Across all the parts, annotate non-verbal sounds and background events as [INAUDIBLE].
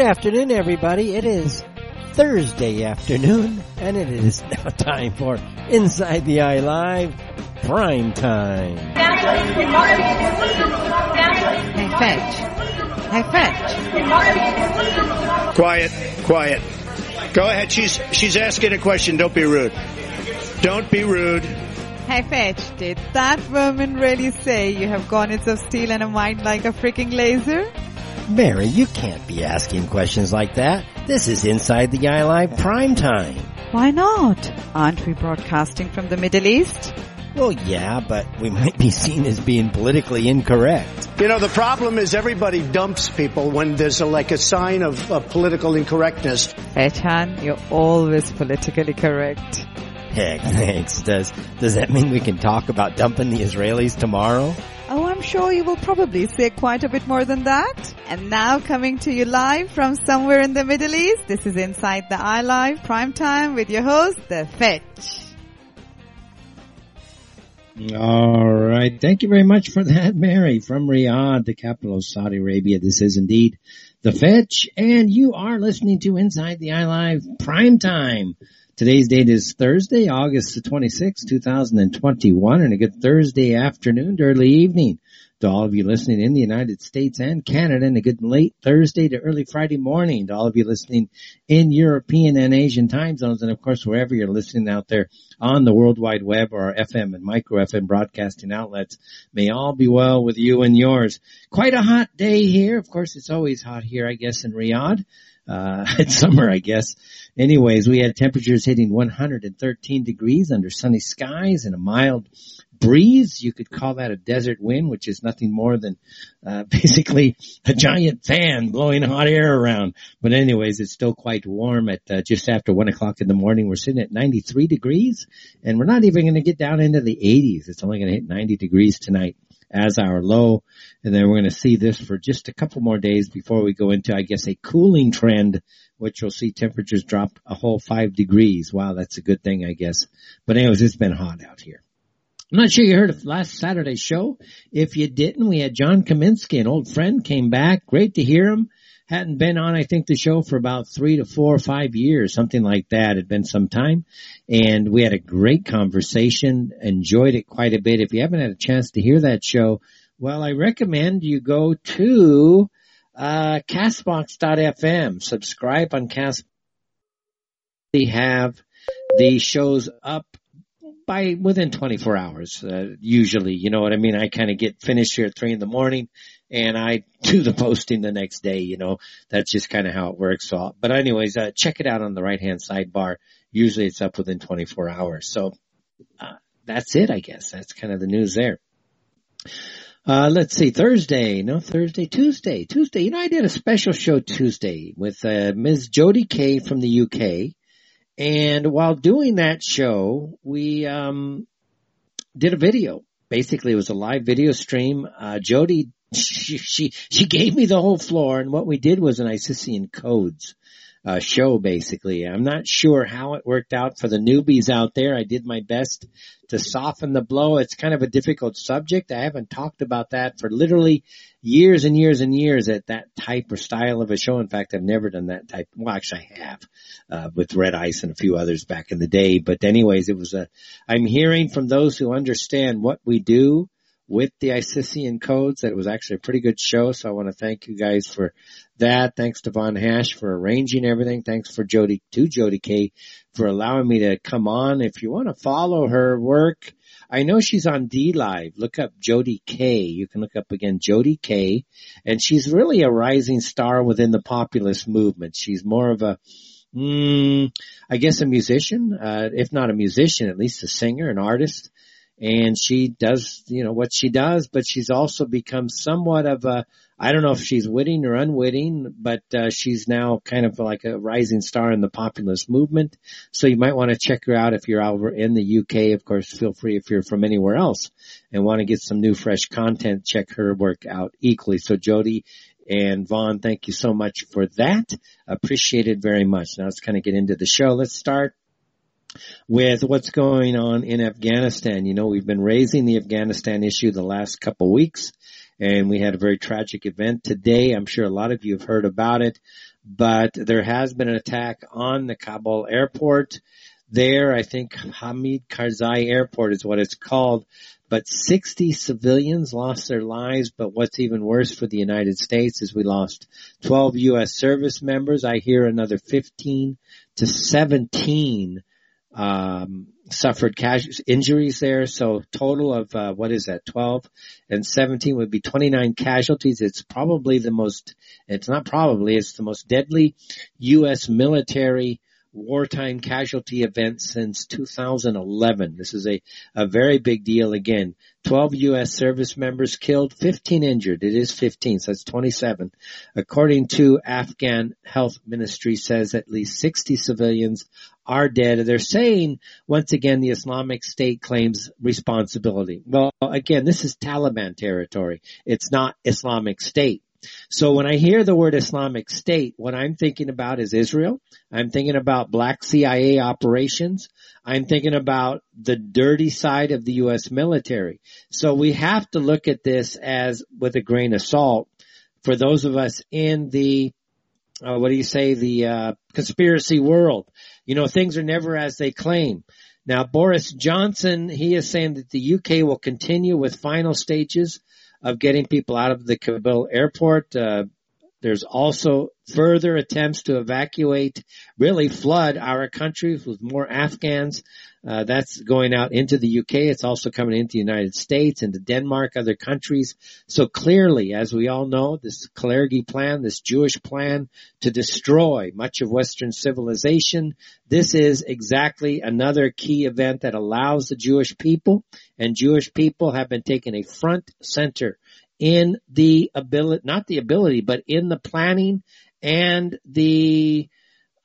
Good afternoon, everybody. It is Thursday afternoon, and it is [LAUGHS] now time for Inside the Eye Live Prime Time. Hey, Fetch. Hey, Fetch. Quiet, quiet. Go ahead. She's she's asking a question. Don't be rude. Don't be rude. Hey, Fetch. Did that woman really say you have garnets of steel and a mind like a freaking laser? Mary, you can't be asking questions like that. This is Inside the Eye Live Prime Time. Why not? Aren't we broadcasting from the Middle East? Well, yeah, but we might be seen as being politically incorrect. You know, the problem is everybody dumps people when there's a, like a sign of, of political incorrectness. Fetchan, you're always politically correct. Heck, [LAUGHS] thanks. Does, does that mean we can talk about dumping the Israelis tomorrow? I'm sure you will probably say quite a bit more than that. And now coming to you live from somewhere in the Middle East, this is Inside the Eye Live Prime Time with your host, The Fetch. All right. Thank you very much for that, Mary, from Riyadh, the capital of Saudi Arabia. This is indeed The Fetch, and you are listening to Inside the Eye Live Prime Time. Today's date is Thursday, August the 26th, 2021, and a good Thursday afternoon to early evening to all of you listening in the United States and Canada, and a good late Thursday to early Friday morning to all of you listening in European and Asian time zones, and of course wherever you're listening out there on the World Wide Web or our FM and micro FM broadcasting outlets. May all be well with you and yours. Quite a hot day here. Of course, it's always hot here, I guess, in Riyadh uh, [LAUGHS] it's summer, I guess. Anyways, we had temperatures hitting 113 degrees under sunny skies and a mild breeze. You could call that a desert wind, which is nothing more than uh, [LAUGHS] basically a giant fan blowing hot air around. But anyways, it's still quite warm at uh, just after one o'clock in the morning. We're sitting at 93 degrees, and we're not even going to get down into the 80s. It's only going to hit 90 degrees tonight as our low. And then we're going to see this for just a couple more days before we go into, I guess, a cooling trend, which you'll see temperatures drop a whole five degrees. Wow, that's a good thing, I guess. But anyways, it's been hot out here. I'm not sure you heard of last Saturday's show. If you didn't, we had John Kaminski, an old friend, came back. Great to hear him. Hadn't been on, I think, the show for about three to four or five years, something like that. It'd been some time. And we had a great conversation, enjoyed it quite a bit. If you haven't had a chance to hear that show, well, I recommend you go to, uh, castbox.fm, subscribe on Cast. They have the shows up by within 24 hours, uh, usually, you know what I mean? I kind of get finished here at three in the morning and I [LAUGHS] do the posting the next day, you know, that's just kind of how it works. So, but anyways, uh, check it out on the right hand sidebar. Usually it's up within 24 hours. So, uh, that's it, I guess. That's kind of the news there. Uh, let's see, Thursday, no, Thursday, Tuesday, Tuesday. You know, I did a special show Tuesday with, uh, Ms. Jody Kay from the UK. And while doing that show, we, um, did a video. Basically, it was a live video stream. Uh, Jody, [LAUGHS] she, she, she gave me the whole floor and what we did was an Isisian codes uh, show basically. I'm not sure how it worked out for the newbies out there. I did my best to soften the blow. It's kind of a difficult subject. I haven't talked about that for literally years and years and years at that type or style of a show. In fact, I've never done that type. Well, actually I have, uh, with Red Ice and a few others back in the day. But anyways, it was a, I'm hearing from those who understand what we do with the Isisian codes. That was actually a pretty good show. So I want to thank you guys for that. Thanks to Von Hash for arranging everything. Thanks for Jody, to Jody K for allowing me to come on. If you want to follow her work, I know she's on D Live. Look up Jody K. You can look up again Jody K. And she's really a rising star within the populist movement. She's more of a, mm, I guess a musician, uh, if not a musician, at least a singer, an artist and she does, you know, what she does, but she's also become somewhat of a, I don't know if she's witting or unwitting, but uh, she's now kind of like a rising star in the populist movement. So you might want to check her out if you're over in the UK. Of course, feel free if you're from anywhere else and want to get some new fresh content, check her work out equally. So Jody and Vaughn, thank you so much for that. Appreciate it very much. Now let's kind of get into the show. Let's start with what's going on in Afghanistan. You know, we've been raising the Afghanistan issue the last couple of weeks and we had a very tragic event today. I'm sure a lot of you have heard about it. but there has been an attack on the Kabul airport. There, I think Hamid Karzai Airport is what it's called, but 60 civilians lost their lives. But what's even worse for the United States is we lost 12 U.S. service members. I hear another 15 to 17 um, suffered casualties, injuries there. So total of uh, what is that? 12 and 17 would be 29 casualties. It's probably the most. It's not probably. It's the most deadly U.S. military wartime casualty event since 2011. This is a, a very big deal again. 12 U.S. service members killed, 15 injured. It is 15, so that's 27. According to Afghan Health Ministry says at least 60 civilians are dead. They're saying, once again, the Islamic State claims responsibility. Well, again, this is Taliban territory. It's not Islamic State. So when I hear the word Islamic State, what I'm thinking about is Israel. I'm thinking about black CIA operations. I'm thinking about the dirty side of the U.S. military. So we have to look at this as with a grain of salt for those of us in the uh, what do you say the uh, conspiracy world. You know, things are never as they claim. Now, Boris Johnson, he is saying that the UK will continue with final stages of getting people out of the Kabul airport. Uh, there's also further attempts to evacuate, really flood our country with more Afghans. Uh, that's going out into the UK. It's also coming into the United States, into Denmark, other countries. So clearly, as we all know, this Kalergi plan, this Jewish plan to destroy much of Western civilization, this is exactly another key event that allows the Jewish people, and Jewish people have been taking a front center in the ability, not the ability, but in the planning and the,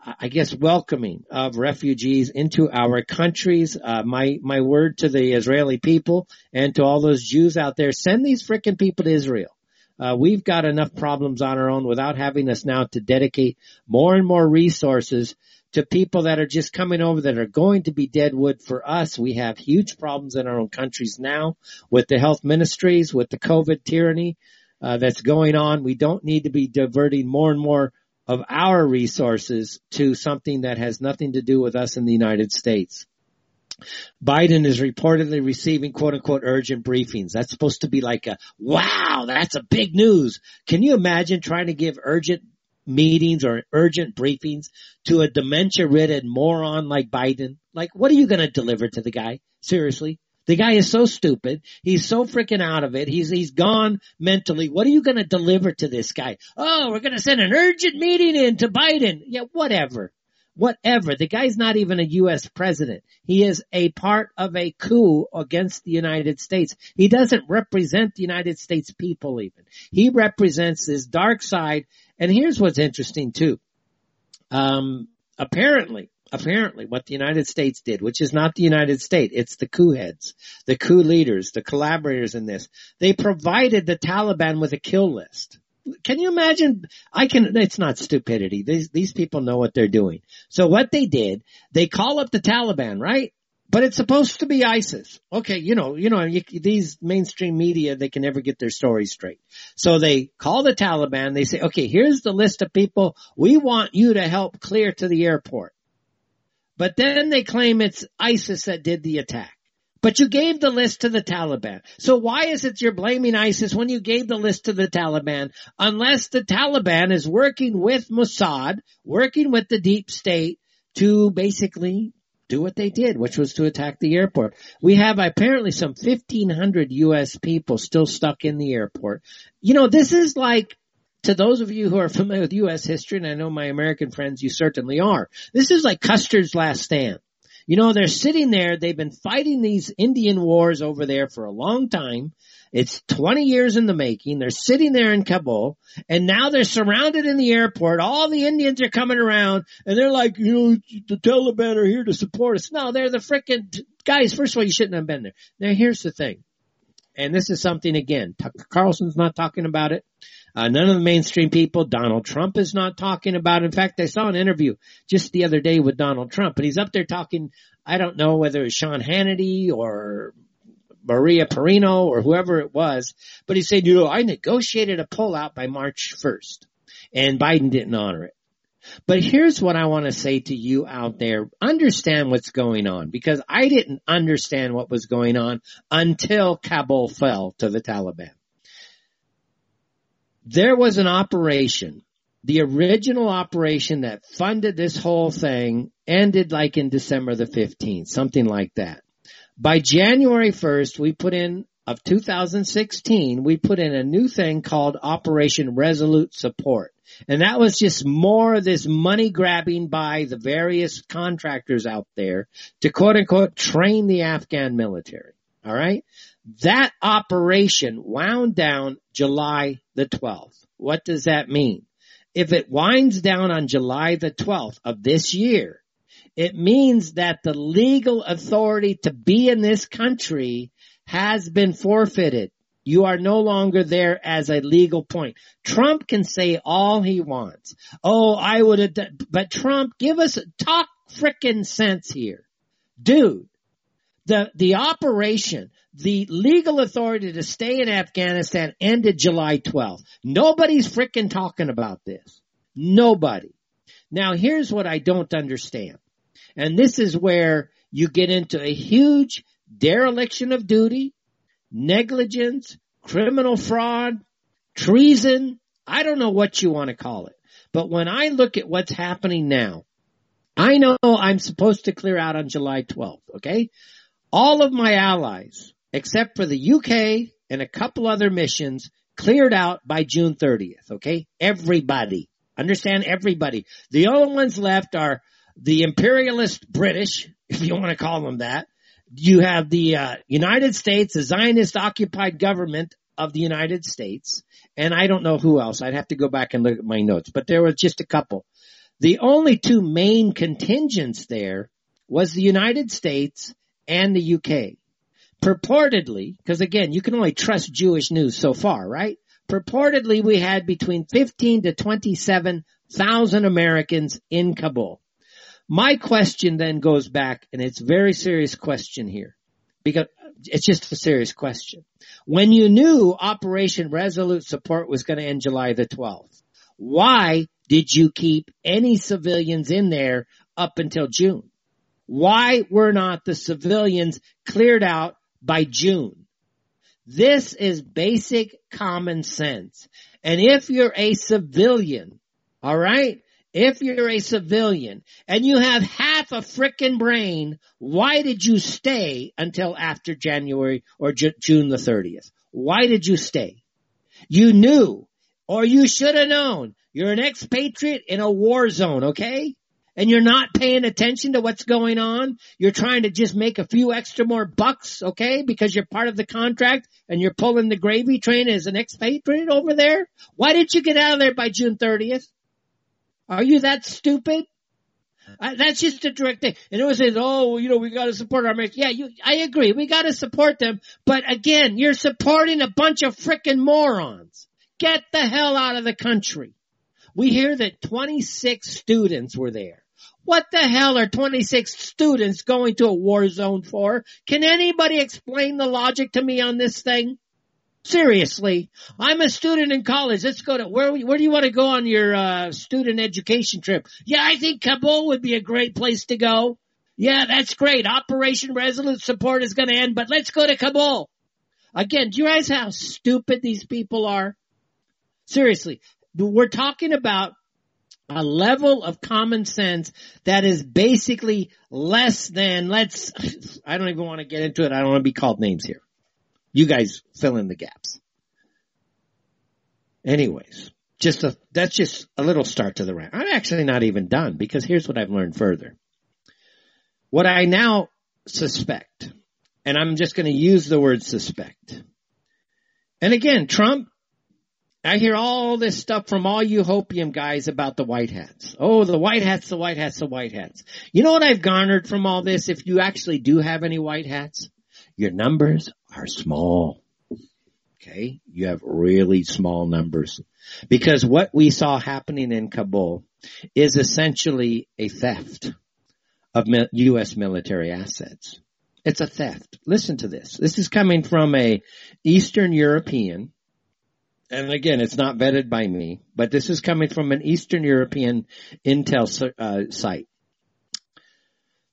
I guess, welcoming of refugees into our countries. Uh, my, my word to the Israeli people and to all those Jews out there, send these frickin' people to Israel. Uh, we've got enough problems on our own without having us now to dedicate more and more resources to people that are just coming over that are going to be dead wood for us. We have huge problems in our own countries now with the health ministries, with the COVID tyranny uh, that's going on. We don't need to be diverting more and more of our resources to something that has nothing to do with us in the United States. Biden is reportedly receiving quote unquote urgent briefings. That's supposed to be like a, wow, that's a big news. Can you imagine trying to give urgent meetings or urgent briefings to a dementia ridden moron like Biden? Like, what are you going to deliver to the guy? Seriously? The guy is so stupid. He's so freaking out of it. He's, he's gone mentally. What are you going to deliver to this guy? Oh, we're going to send an urgent meeting in to Biden. Yeah, whatever. Whatever. The guy's not even a U.S. president. He is a part of a coup against the United States. He doesn't represent the United States people even. He represents this dark side and here's what's interesting too. Um, apparently, apparently what the United States did, which is not the United States, it's the coup heads, the coup leaders, the collaborators in this. They provided the Taliban with a kill list. Can you imagine? I can, it's not stupidity. These, these people know what they're doing. So what they did, they call up the Taliban, right? But it's supposed to be ISIS. Okay, you know, you know, you, these mainstream media, they can never get their story straight. So they call the Taliban, they say, okay, here's the list of people we want you to help clear to the airport. But then they claim it's ISIS that did the attack. But you gave the list to the Taliban. So why is it you're blaming ISIS when you gave the list to the Taliban? Unless the Taliban is working with Mossad, working with the deep state to basically do what they did, which was to attack the airport. We have apparently some 1500 U.S. people still stuck in the airport. You know, this is like, to those of you who are [LAUGHS] familiar with U.S. history, and I know my American friends, you certainly are, this is like Custer's last stand. You know, they're sitting there, they've been fighting these Indian wars over there for a long time. It's 20 years in the making. They're sitting there in Kabul and now they're surrounded in the airport. All the Indians are coming around and they're like, you know, the Taliban are here to support us. No, they're the frickin' guys. First of all, you shouldn't have been there. Now here's the thing. And this is something again, Tucker Carlson's not talking about it. Uh, none of the mainstream people, Donald Trump is not talking about it. In fact, I saw an interview just the other day with Donald Trump and he's up there talking, I don't know whether it's Sean Hannity or Maria Perino or whoever it was, but he said, you know, I negotiated a pullout by March 1st and Biden didn't honor it. But here's what I want to say to you out there. Understand what's going on because I didn't understand what was going on until Kabul fell to the Taliban. There was an operation. The original operation that funded this whole thing ended like in December the 15th, something like that. By January 1st, we put in of 2016, we put in a new thing called Operation Resolute Support. And that was just more of this money grabbing by the various contractors out there to quote unquote train the Afghan military. All right. That operation wound down July the 12th. What does that mean? If it winds down on July the 12th of this year, it means that the legal authority to be in this country has been forfeited. You are no longer there as a legal point. Trump can say all he wants. Oh, I would have done, but Trump, give us, talk frickin' sense here. Dude, the, the operation, the legal authority to stay in Afghanistan ended July 12th. Nobody's frickin' talking about this. Nobody. Now here's what I don't understand. And this is where you get into a huge dereliction of duty, negligence, criminal fraud, treason. I don't know what you want to call it. But when I look at what's happening now, I know I'm supposed to clear out on July 12th, okay? All of my allies, except for the UK and a couple other missions, cleared out by June 30th, okay? Everybody. Understand everybody. The only ones left are the imperialist British, if you want to call them that, you have the uh, United States, the Zionist occupied government of the United States, and I don't know who else. I'd have to go back and look at my notes, but there were just a couple. The only two main contingents there was the United States and the UK. Purportedly, because again, you can only trust Jewish news so far, right? Purportedly, we had between 15 to 27,000 Americans in Kabul. My question then goes back, and it's a very serious question here, because it's just a serious question. When you knew Operation Resolute Support was going to end July the 12th, why did you keep any civilians in there up until June? Why were not the civilians cleared out by June? This is basic common sense. And if you're a civilian, all right, if you're a civilian and you have half a frickin' brain, why did you stay until after January or J- June the 30th? Why did you stay? You knew or you should have known you're an expatriate in a war zone, okay? And you're not paying attention to what's going on. You're trying to just make a few extra more bucks, okay? Because you're part of the contract and you're pulling the gravy train as an expatriate over there. Why did you get out of there by June 30th? Are you that stupid? That's just a direct thing. And it was says, oh, you know, we gotta support our Americans. Yeah, you, I agree. We gotta support them. But again, you're supporting a bunch of frickin' morons. Get the hell out of the country. We hear that 26 students were there. What the hell are 26 students going to a war zone for? Can anybody explain the logic to me on this thing? Seriously, I'm a student in college. Let's go to where? Where do you want to go on your uh, student education trip? Yeah, I think Kabul would be a great place to go. Yeah, that's great. Operation Resolute Support is going to end, but let's go to Kabul. Again, do you realize how stupid these people are? Seriously, we're talking about a level of common sense that is basically less than, let's, I don't even want to get into it. I don't want to be called names here. You guys fill in the gaps. Anyways, just a, that's just a little start to the rant. I'm actually not even done because here's what I've learned further. What I now suspect, and I'm just going to use the word suspect. And again, Trump, I hear all this stuff from all you hopium guys about the white hats. Oh, the white hats, the white hats, the white hats. You know what I've garnered from all this? If you actually do have any white hats, your numbers are small. Okay. You have really small numbers because what we saw happening in Kabul is essentially a theft of U.S. military assets. It's a theft. Listen to this. This is coming from a Eastern European and again, it's not vetted by me, but this is coming from an Eastern European intel uh, site.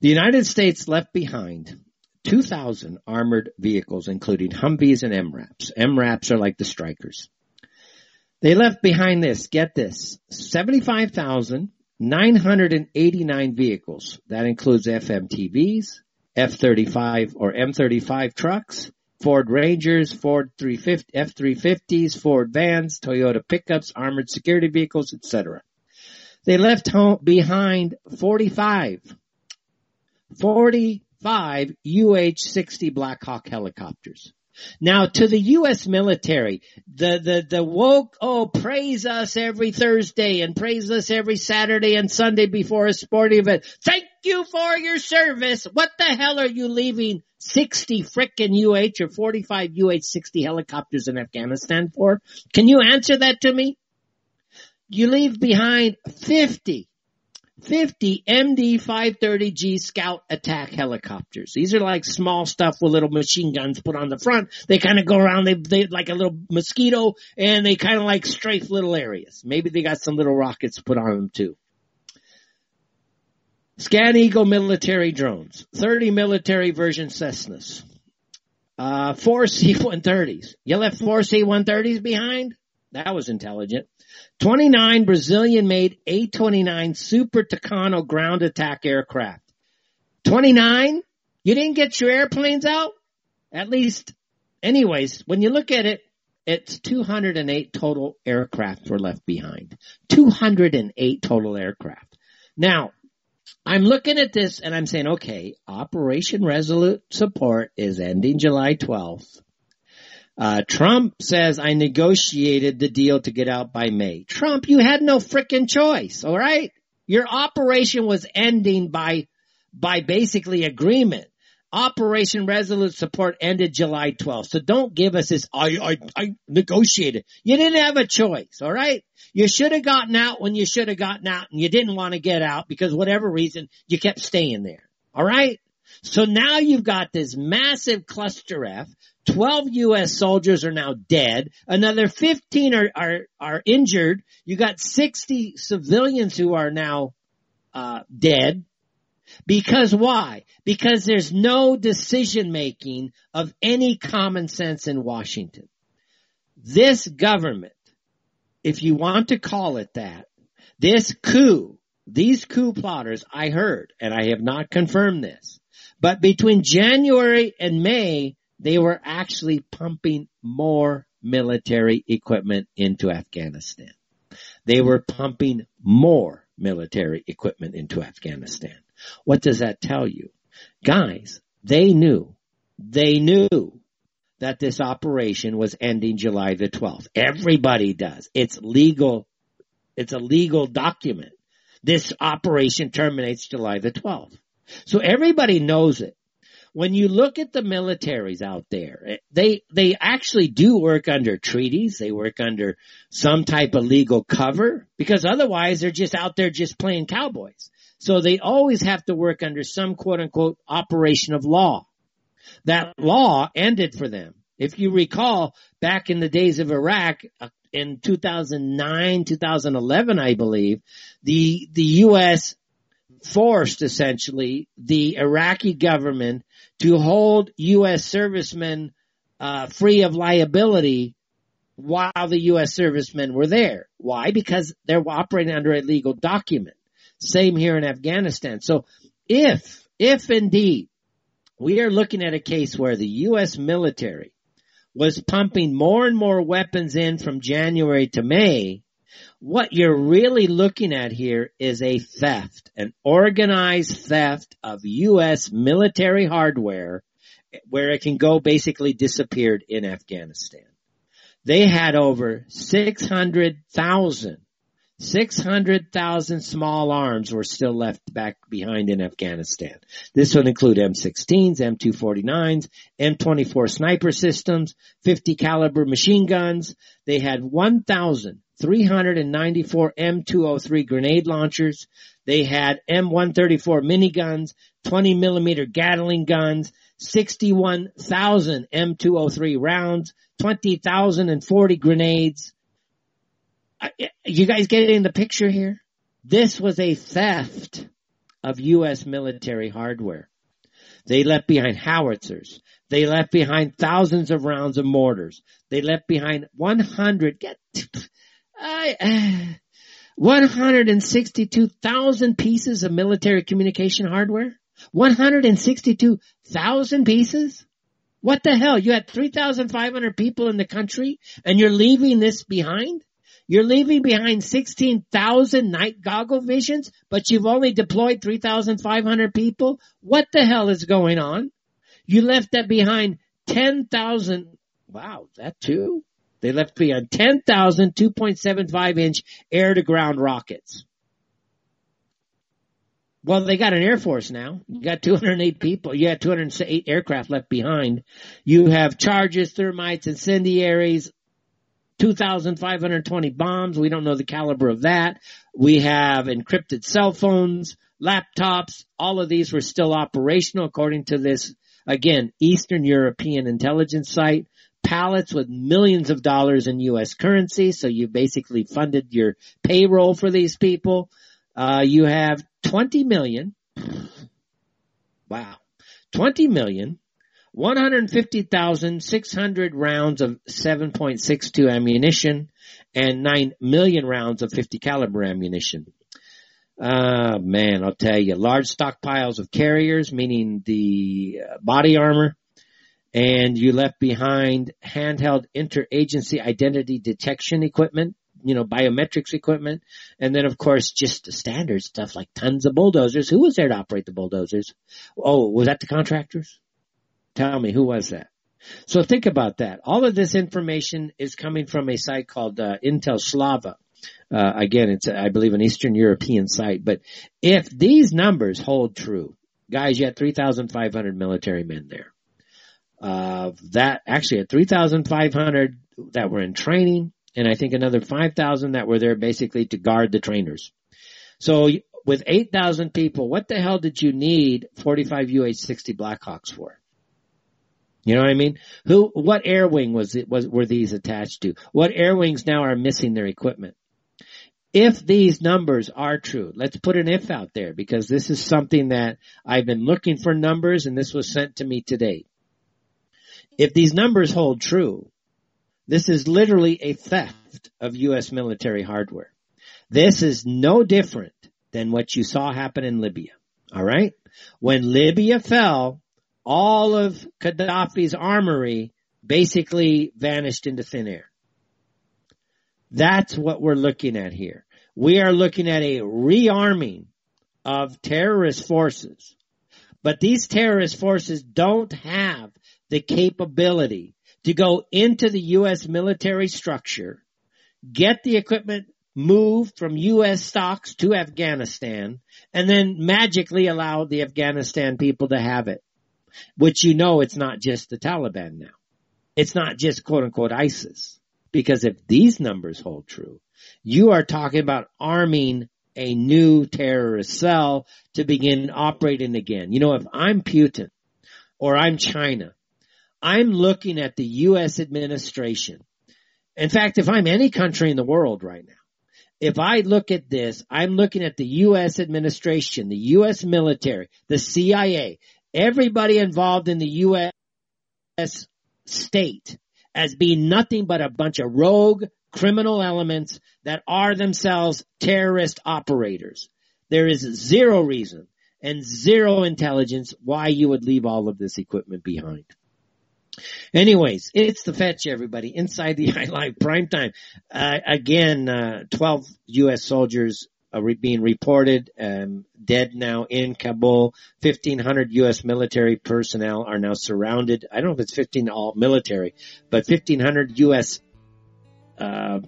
The United States left behind 2,000 armored vehicles, including Humvees and MRAPs. MRAPs are like the Strykers. They left behind this, get this, 75,989 vehicles. That includes FMTVs, F-35 or M-35 trucks, Ford Rangers, Ford 350, F-350s, Ford vans, Toyota pickups, armored security vehicles, etc. They left home behind 45, 45 UH-60 Black Hawk helicopters. Now to the U.S. military, the, the, the woke, oh, praise us every Thursday and praise us every Saturday and Sunday before a sporting event. Thank you for your service. What the hell are you leaving 60 frickin' UH or 45 UH-60 helicopters in Afghanistan for? Can you answer that to me? You leave behind 50 50 MD-530G Scout attack helicopters. These are like small stuff with little machine guns put on the front. They kind of go around, they, they like a little mosquito and they kind of like strafe little areas. Maybe they got some little rockets put on them too. Scan Eagle military drones, 30 military version Cessnas, uh, four C-130s. You left four C-130s behind? That was intelligent. 29 Brazilian made A-29 Super Tucano ground attack aircraft. 29? You didn't get your airplanes out? At least, anyways, when you look at it, it's 208 total aircraft were left behind. 208 total aircraft. Now, I'm looking at this and I'm saying, okay, Operation Resolute Support is ending July 12th. Uh, Trump says I negotiated the deal to get out by May. Trump, you had no frickin' choice, alright? Your operation was ending by, by basically agreement. Operation Resolute Support ended July 12th. So don't give us this, I, I, I negotiated. You didn't have a choice, alright? You should have gotten out when you should have gotten out and you didn't want to get out because whatever reason you kept staying there. Alright? So now you've got this massive cluster F 12 U.S. soldiers are now dead. Another 15 are, are, are injured. You got 60 civilians who are now, uh, dead. Because why? Because there's no decision making of any common sense in Washington. This government, if you want to call it that, this coup, these coup plotters, I heard, and I have not confirmed this, but between January and May, they were actually pumping more military equipment into Afghanistan. They were pumping more military equipment into Afghanistan. What does that tell you? Guys, they knew, they knew that this operation was ending July the 12th. Everybody does. It's legal. It's a legal document. This operation terminates July the 12th. So everybody knows it when you look at the militaries out there, they, they actually do work under treaties. They work under some type of legal cover because otherwise they're just out there just playing cowboys. So they always have to work under some quote unquote operation of law. That law ended for them. If you recall back in the days of Iraq, uh, in 2009, 2011, I believe, the, the U.S. forced essentially the Iraqi government to hold U.S. servicemen uh, free of liability while the U.S. servicemen were there. Why? Because they're operating under a legal document. Same here in Afghanistan. So if, if indeed we are looking at a case where the U.S. military was pumping more and more weapons in from January to May, what you're really looking at here is a theft, an organized theft of U.S. military hardware where it can go basically disappeared in Afghanistan. They had over 600,000 600,000 small arms were still left back behind in Afghanistan. This would include M16s, M249s, M24 sniper systems, 50 caliber machine guns. They had 1,000 394 M203 grenade launchers. They had M134 miniguns, 20 millimeter Gatling guns, 61,000 M203 rounds, 20,040 grenades. You guys getting the picture here? This was a theft of U.S. military hardware. They left behind howitzers. They left behind thousands of rounds of mortars. They left behind 100, get, I, [SIGHS] uh, 162,000 pieces of military communication hardware? 162,000 pieces? What the hell? You had 3,500 people in the country and you're leaving this behind? You're leaving behind 16,000 night goggle visions, but you've only deployed 3,500 people? What the hell is going on? You left that behind 10,000. Wow, that too? They left behind 10,000 2.75 inch air to ground rockets. Well, they got an air force now. You got 208 people. You got 208 aircraft left behind. You have charges, thermites, incendiaries, 2,520 bombs. We don't know the caliber of that. We have encrypted cell phones, laptops. All of these were still operational according to this, again, Eastern European intelligence site. Pallets with millions of dollars in U.S. currency. So you basically funded your payroll for these people. Uh, you have 20 million. Wow. 20 million 150,600 rounds of 7.62 ammunition and 9 million rounds of 50 caliber ammunition. Uh, man, I'll tell you, large stockpiles of carriers, meaning the uh, body armor, and you left behind handheld interagency identity detection equipment, you know, biometrics equipment, and then of course just the standard stuff like tons of bulldozers. Who was there to operate the bulldozers? Oh, was that the contractors? Tell me, who was that? So think about that. All of this information is coming from a site called uh, Intel Slava. Uh, again, it's I believe an Eastern European site. But if these numbers hold true, guys, you had 3,500 military men there. Uh, that actually had 3,500 that were in training, and I think another 5,000 that were there basically to guard the trainers. So with 8,000 people, what the hell did you need 45 UH-60 Blackhawks for? You know what I mean? Who, what air wing was it, was, were these attached to? What air wings now are missing their equipment? If these numbers are true, let's put an if out there because this is something that I've been looking for numbers and this was sent to me today. If these numbers hold true, this is literally a theft of U.S. military hardware. This is no different than what you saw happen in Libya. All right? When Libya fell, all of Gaddafi's armory basically vanished into thin air. That's what we're looking at here. We are looking at a rearming of terrorist forces. But these terrorist forces don't have the capability to go into the U.S. military structure, get the equipment moved from U.S. stocks to Afghanistan, and then magically allow the Afghanistan people to have it which you know it's not just the Taliban now. It's not just quote unquote ISIS. Because if these numbers hold true, you are talking about arming a new terrorist cell to begin operating again. You know, if I'm Putin or I'm China, I'm looking at the U.S. administration. In fact, if I'm any country in the world right now, if I look at this, I'm looking at the U.S. administration, the U.S. military, the CIA, everybody involved in the U.S. state as being nothing but a bunch of rogue criminal elements that are themselves terrorist operators. There is zero reason and zero intelligence why you would leave all of this equipment behind. Anyways, it's the fetch, everybody, inside the [LAUGHS] Eye Live prime time. Uh, again, uh, 12 U.S. soldiers uh, re- being reported um, dead now in Kabul. 1,500 U.S. military personnel are now surrounded. I don't know if it's 15 all military, but 1,500 U.S. Uh,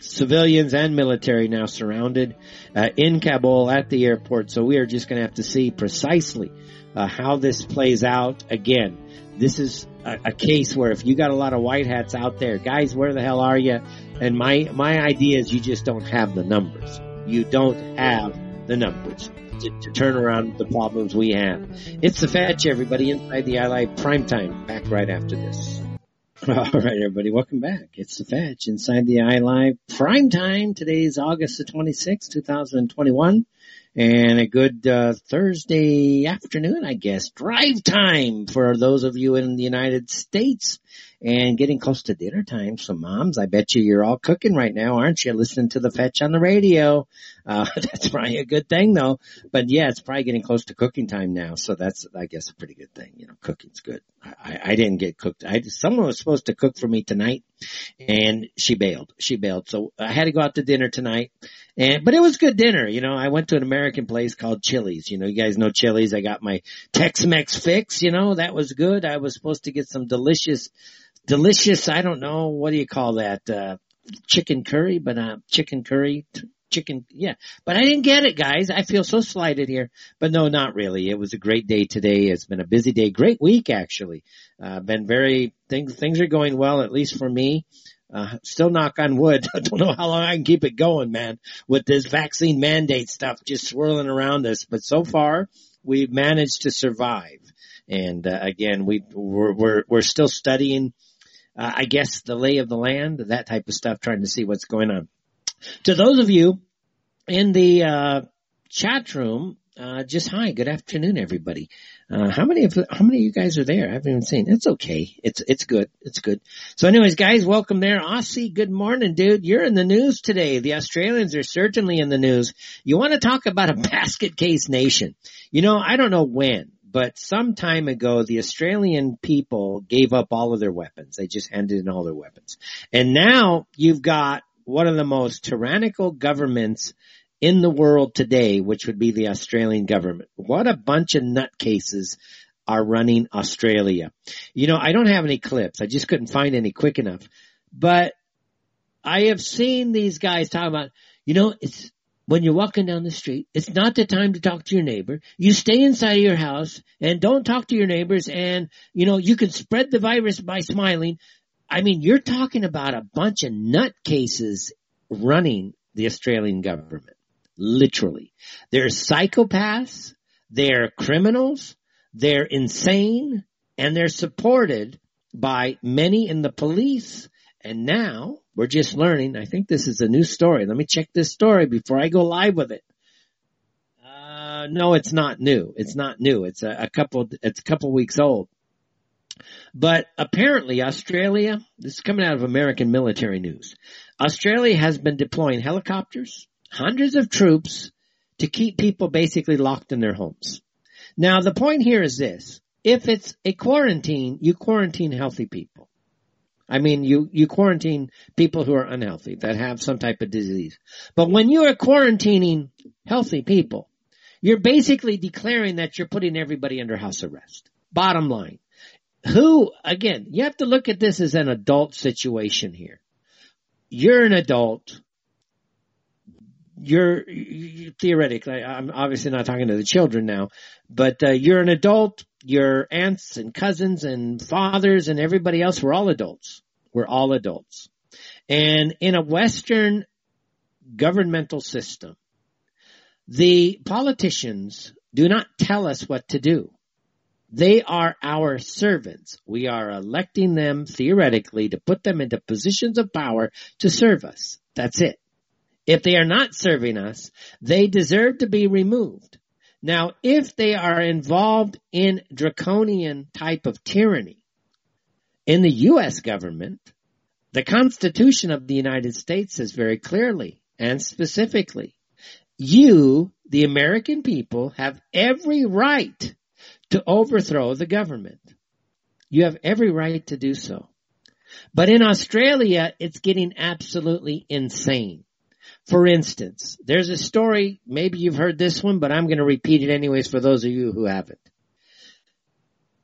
civilians and military now surrounded uh, in Kabul at the airport. So we are just going to have to see precisely uh, how this plays out. Again, this is a, a, case where if you got a lot of white hats out there, guys, where the hell are you? And my my idea is you just don't have the numbers you don't have the numbers to, to turn around the problems we have. It's the Fetch, everybody, inside the Eye Live Prime Time. Back right after this. [LAUGHS] All right, everybody, welcome back. It's the Fetch inside the Eye Live Prime Time. Today is August the 26th, 2021 and a good uh, Thursday afternoon, I guess. Drive time for those of you in the United States and getting close to dinner time. So moms, I bet you you're all cooking right now, aren't you? Listening to the fetch on the radio. Uh, [LAUGHS] that's probably a good thing though. But yeah, it's probably getting close to cooking time now. So that's, I guess, a pretty good thing. You know, cooking's good. I, I didn't get cooked. I, someone was supposed to cook for me tonight and she bailed. She bailed. So I had to go out to dinner tonight and, but it was good dinner. You know, I went to an American place called Chili's. You know, you guys know Chili's. I got my Tex-Mex fix. You know, that was good. I was supposed to get some delicious delicious, I don't know, what do you call that? Uh, chicken curry, but, uh, chicken curry, chicken, yeah. But I didn't get it, guys. I feel so slighted here. But no, not really. It was a great day today. It's been a busy day. Great week, actually. Uh, been very, things, things are going well, at least for me. Uh, still knock on wood. [LAUGHS] I don't know how long I can keep it going, man, with this vaccine mandate stuff just swirling around us. But so far, we've managed to survive. And, uh, again, we, we're, we're, we're still studying uh, I guess the lay of the land, that type of stuff, trying to see what's going on. To those of you in the uh, chat room, uh, just hi, good afternoon, everybody. Uh, how many of how many of you guys are there? I haven't even seen. It's okay. It's it's good. It's good. So, anyways, guys, welcome there. Aussie, good morning, dude. You're in the news today. The Australians are certainly in the news. You want to talk about a [LAUGHS] basket case nation? You know, I don't know when, but some time ago, the Australian people gave up all of their weapons. They just handed in all their weapons. And now you've got one of the most tyrannical governments in the world today, which would be the Australian government. What a bunch of nutcases are running Australia. You know, I don't have any clips. I just couldn't find any quick enough, but I have seen these guys talk about, you know, it's, when you're walking down the street. It's not the time to talk to your neighbor. You stay inside of your house and don't talk to your neighbors and, you know, you can spread the virus by smiling. I mean, you're talking about a bunch of nutcases running the Australian government. Literally. They're psychopaths. They're criminals. They're insane and they're supported by many in the police. And now we're just learning. I think this is a new story. Let me check this story before I go live with it. Uh, no, it's not new. It's not new. It's a, a couple, it's a couple weeks old. But apparently Australia, this is coming out of American military news. Australia has been deploying helicopters, hundreds of troops to keep people basically locked in their homes. Now the point here is this. If it's a quarantine, you quarantine healthy people. I mean, you, you quarantine people who are unhealthy, that have some type of disease. But when you are quarantining healthy people, you're basically declaring that you're putting everybody under house arrest. Bottom line. Who, again, you have to look at this as an adult situation here. You're an adult. You're, you, theoretically, I'm obviously not talking to the children now, but uh, you're an adult your aunts and cousins and fathers and everybody else, we're all adults. We're all adults. And in a Western governmental system, the politicians do not tell us what to do. They are our servants. We are electing them theoretically to put them into positions of power to serve us. That's it. If they are not serving us, they deserve to be removed. Now, if they are involved in draconian type of tyranny in the U.S. government, the Constitution of the United States says very clearly and specifically, you, the American people, have every right to overthrow the government. You have every right to do so. But in Australia, it's getting absolutely insane. For instance, there's a story, maybe you've heard this one, but I'm going to repeat it anyways for those of you who haven't.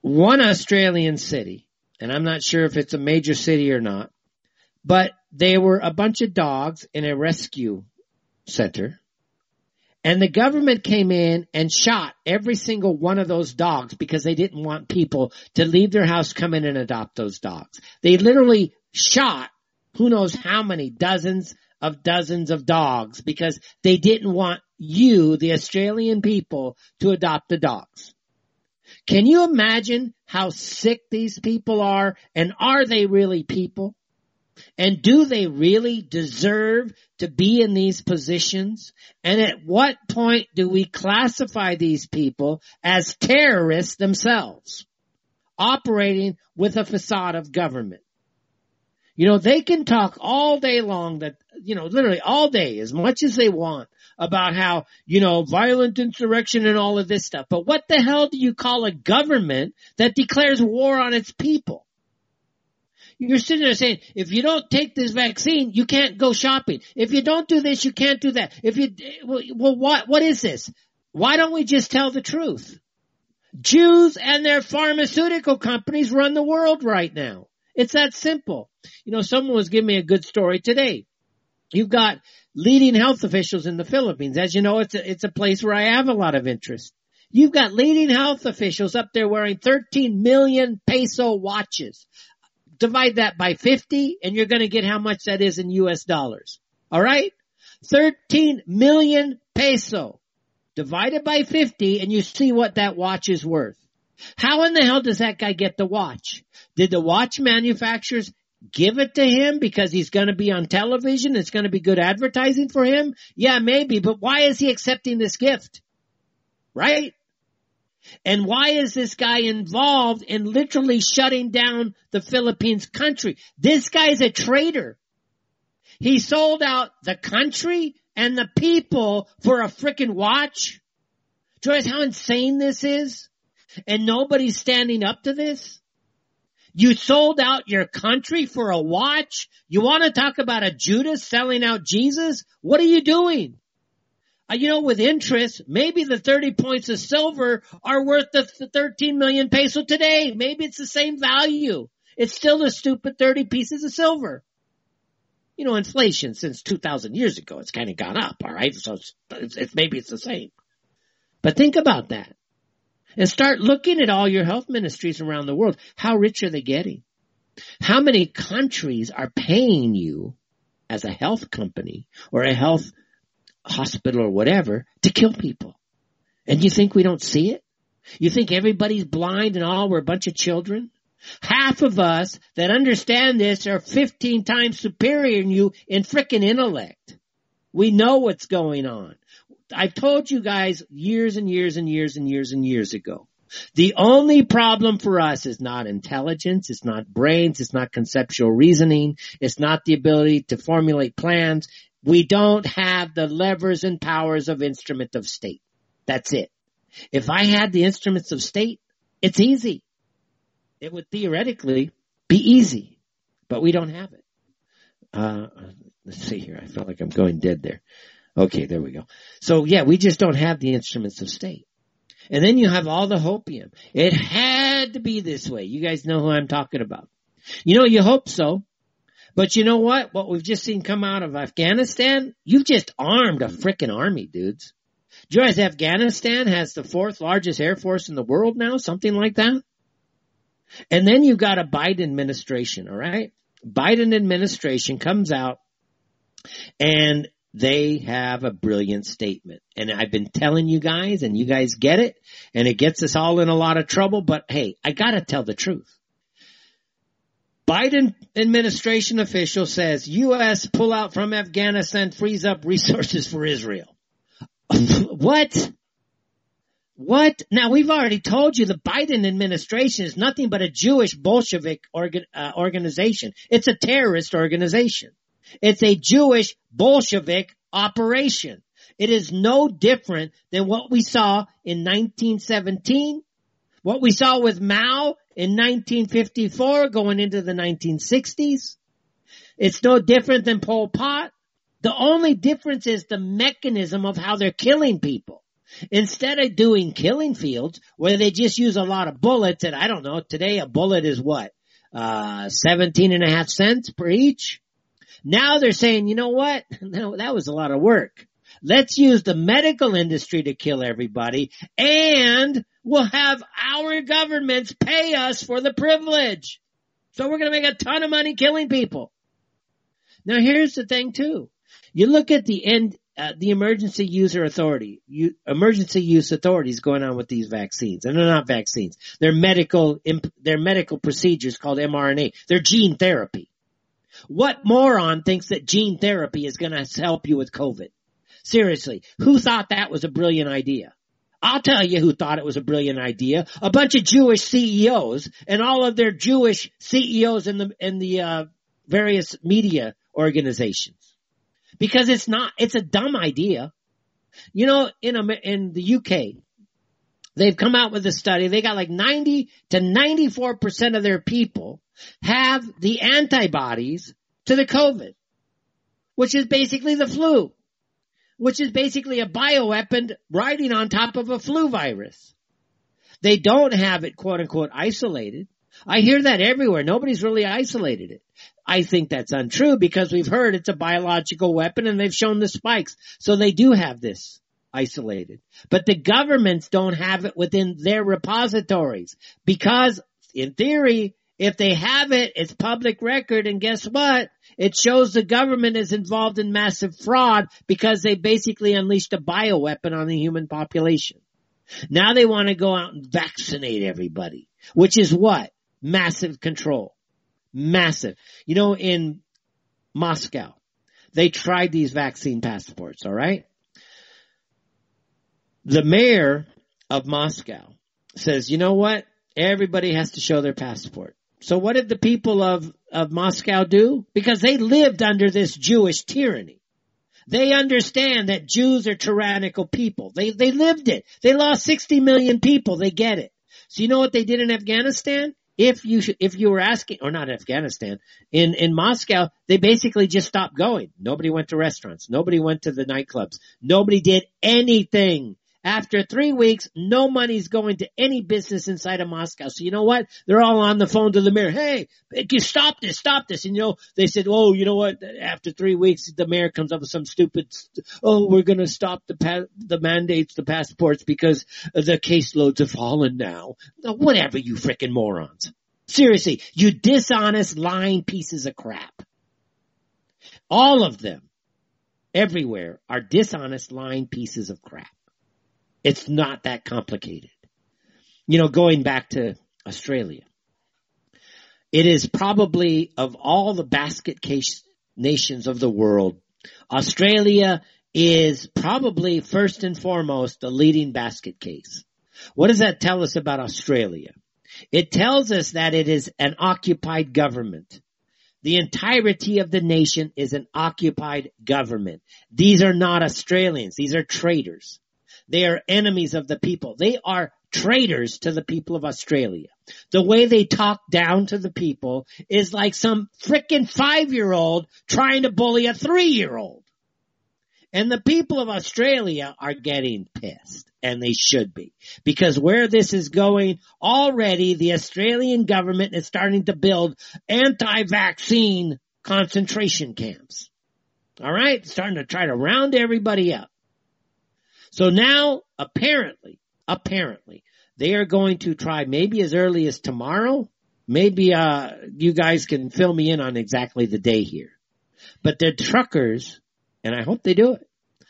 One Australian city, and I'm not sure if it's a major city or not, but they were a bunch of dogs in a rescue center. And the government came in and shot every single one of those dogs because they didn't want people to leave their house, come in and adopt those dogs. They literally shot who knows how many dozens of dozens of dogs because they didn't want you, the Australian people, to adopt the dogs. Can you imagine how sick these people are? And are they really people? And do they really deserve to be in these positions? And at what point do we classify these people as terrorists themselves, operating with a facade of government? You know, they can talk all day long that, you know, literally all day as much as they want about how, you know, violent insurrection and all of this stuff. But what the hell do you call a government that declares war on its people? You're sitting there saying, if you don't take this vaccine, you can't go shopping. If you don't do this, you can't do that. If you, well, what, what is this? Why don't we just tell the truth? Jews and their pharmaceutical companies run the world right now. It's that simple. You know, someone was giving me a good story today. You've got leading health officials in the Philippines. As you know, it's a, it's a place where I have a lot of interest. You've got leading health officials up there wearing 13 million peso watches. Divide that by 50 and you're going to get how much that is in US dollars. All right? 13 million peso divided by 50 and you see what that watch is worth. How in the hell does that guy get the watch? Did the watch manufacturers give it to him because he's going to be on television? It's going to be good advertising for him? Yeah, maybe, but why is he accepting this gift? Right? And why is this guy involved in literally shutting down the Philippines country? This guy's a traitor. He sold out the country and the people for a freaking watch. Do you realize how insane this is? And nobody's standing up to this? You sold out your country for a watch? You want to talk about a Judas selling out Jesus? What are you doing? Uh, you know, with interest, maybe the 30 points of silver are worth the 13 million peso today. Maybe it's the same value. It's still the stupid 30 pieces of silver. You know, inflation since 2000 years ago, it's kind of gone up, alright? So it's, it's, it's, maybe it's the same. But think about that and start looking at all your health ministries around the world. How rich are they getting? How many countries are paying you as a health company or a health hospital or whatever to kill people? And you think we don't see it? You think everybody's blind and all we're a bunch of children? Half of us that understand this are 15 times superior than you in frickin' intellect. We know what's going on. I've told you guys years and years and years and years and years ago. The only problem for us is not intelligence, it's not brains, it's not conceptual reasoning, it's not the ability to formulate plans. We don't have the levers and powers of instrument of state. That's it. If I had the instruments of state, it's easy. It would theoretically be easy, but we don't have it. Uh, let's see here. I felt like I'm going dead there. Okay, there we go. So yeah, we just don't have the instruments of state. And then you have all the hopium. It had to be this way. You guys know who I'm talking about. You know, you hope so. But you know what? What we've just seen come out of Afghanistan, you've just armed a frickin' army, dudes. Do you realize Afghanistan has the fourth largest air force in the world now? Something like that? And then you've got a Biden administration, alright? Biden administration comes out and they have a brilliant statement. And I've been telling you guys and you guys get it and it gets us all in a lot of trouble, but hey, I gotta tell the truth. Biden administration official says U.S. pull out from Afghanistan frees up resources for Israel. [LAUGHS] what? What? Now we've already told you the Biden administration is nothing but a Jewish Bolshevik uh, organization. It's a terrorist organization. It's a Jewish Bolshevik operation. It is no different than what we saw in 1917, what we saw with Mao in 1954 going into the 1960s. It's no different than Pol Pot. The only difference is the mechanism of how they're killing people. Instead of doing killing fields where they just use a lot of bullets and I don't know, today a bullet is what? Uh, 17 and a half cents per each. Now they're saying, you know what? [LAUGHS] That was a lot of work. Let's use the medical industry to kill everybody and we'll have our governments pay us for the privilege. So we're going to make a ton of money killing people. Now here's the thing too. You look at the end uh, the emergency user authority, you, emergency use authorities going on with these vaccines. And they're not vaccines. They're medical, imp, they're medical procedures called mRNA. They're gene therapy. What moron thinks that gene therapy is going to help you with COVID? Seriously, who thought that was a brilliant idea? I'll tell you who thought it was a brilliant idea. A bunch of Jewish CEOs and all of their Jewish CEOs in the, in the, uh, various media organizations. Because it's not, it's a dumb idea. You know, in, in the UK, they've come out with a study. They got like 90 to 94% of their people have the antibodies to the COVID, which is basically the flu, which is basically a bioweapon riding on top of a flu virus. They don't have it quote unquote isolated. I hear that everywhere. Nobody's really isolated it. I think that's untrue because we've heard it's a biological weapon and they've shown the spikes. So they do have this isolated. But the governments don't have it within their repositories because in theory, if they have it, it's public record and guess what? It shows the government is involved in massive fraud because they basically unleashed a bioweapon on the human population. Now they want to go out and vaccinate everybody, which is what? Massive control. Massive. You know, in Moscow, they tried these vaccine passports, alright? The mayor of Moscow says, you know what? Everybody has to show their passport. So what did the people of, of Moscow do? Because they lived under this Jewish tyranny. They understand that Jews are tyrannical people. They, they lived it. They lost 60 million people. They get it. So you know what they did in Afghanistan? if you if you were asking or not Afghanistan in in Moscow they basically just stopped going nobody went to restaurants nobody went to the nightclubs nobody did anything after three weeks, no money's going to any business inside of Moscow. So you know what? They're all on the phone to the mayor. Hey, stop this, stop this. And you know, they said, oh, you know what? After three weeks, the mayor comes up with some stupid, oh, we're going to stop the pa- the mandates, the passports because the caseloads have fallen now. Whatever, you freaking morons. Seriously, you dishonest, lying pieces of crap. All of them, everywhere, are dishonest, lying pieces of crap. It's not that complicated. You know, going back to Australia, it is probably of all the basket case nations of the world, Australia is probably first and foremost the leading basket case. What does that tell us about Australia? It tells us that it is an occupied government. The entirety of the nation is an occupied government. These are not Australians. These are traitors. They are enemies of the people. They are traitors to the people of Australia. The way they talk down to the people is like some frickin' five year old trying to bully a three year old. And the people of Australia are getting pissed and they should be because where this is going already the Australian government is starting to build anti-vaccine concentration camps. All right. Starting to try to round everybody up. So now, apparently, apparently, they are going to try maybe as early as tomorrow. Maybe, uh, you guys can fill me in on exactly the day here. But the truckers, and I hope they do it.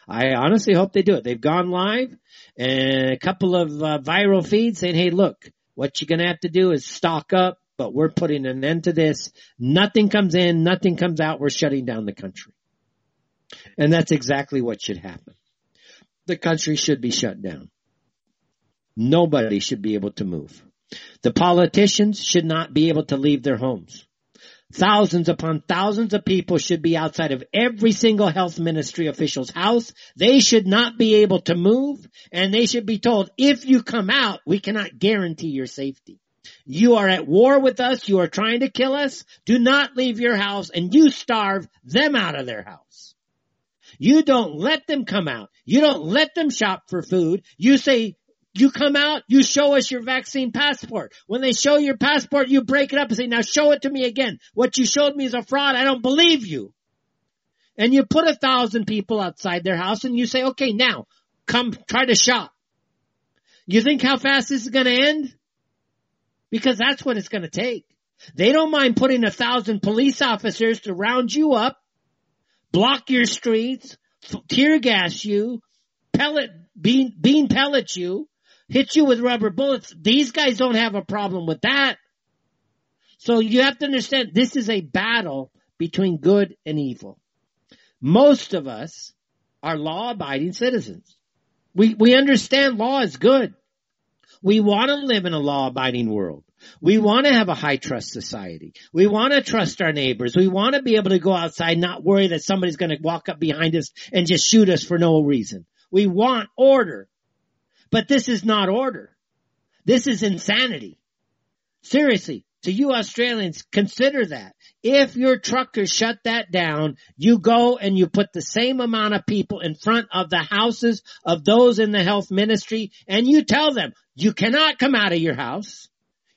I honestly hope they do it. They've gone live and a couple of uh, viral feeds saying, hey, look, what you're going to have to do is stock up, but we're putting an end to this. Nothing comes in, nothing comes out. We're shutting down the country. And that's exactly what should happen the country should be shut down. Nobody should be able to move. The politicians should not be able to leave their homes. Thousands upon thousands of people should be outside of every single health ministry official's house. They should not be able to move and they should be told, if you come out, we cannot guarantee your safety. You are at war with us. You are trying to kill us. Do not leave your house and you starve them out of their house. You don't let them come out. You don't let them shop for food. You say, you come out, you show us your vaccine passport. When they show your passport, you break it up and say, now show it to me again. What you showed me is a fraud. I don't believe you. And you put a thousand people outside their house and you say, okay, now come try to shop. You think how fast this is going to end? Because that's what it's going to take. They don't mind putting a thousand police officers to round you up block your streets, tear gas you, pellet, bean, bean pellet you, hit you with rubber bullets. These guys don't have a problem with that. So you have to understand this is a battle between good and evil. Most of us are law abiding citizens. We, we understand law is good. We want to live in a law abiding world. We want to have a high trust society. We want to trust our neighbors. We want to be able to go outside, not worry that somebody's going to walk up behind us and just shoot us for no reason. We want order. But this is not order. This is insanity. Seriously, to you Australians, consider that. If your truckers shut that down, you go and you put the same amount of people in front of the houses of those in the health ministry and you tell them, you cannot come out of your house.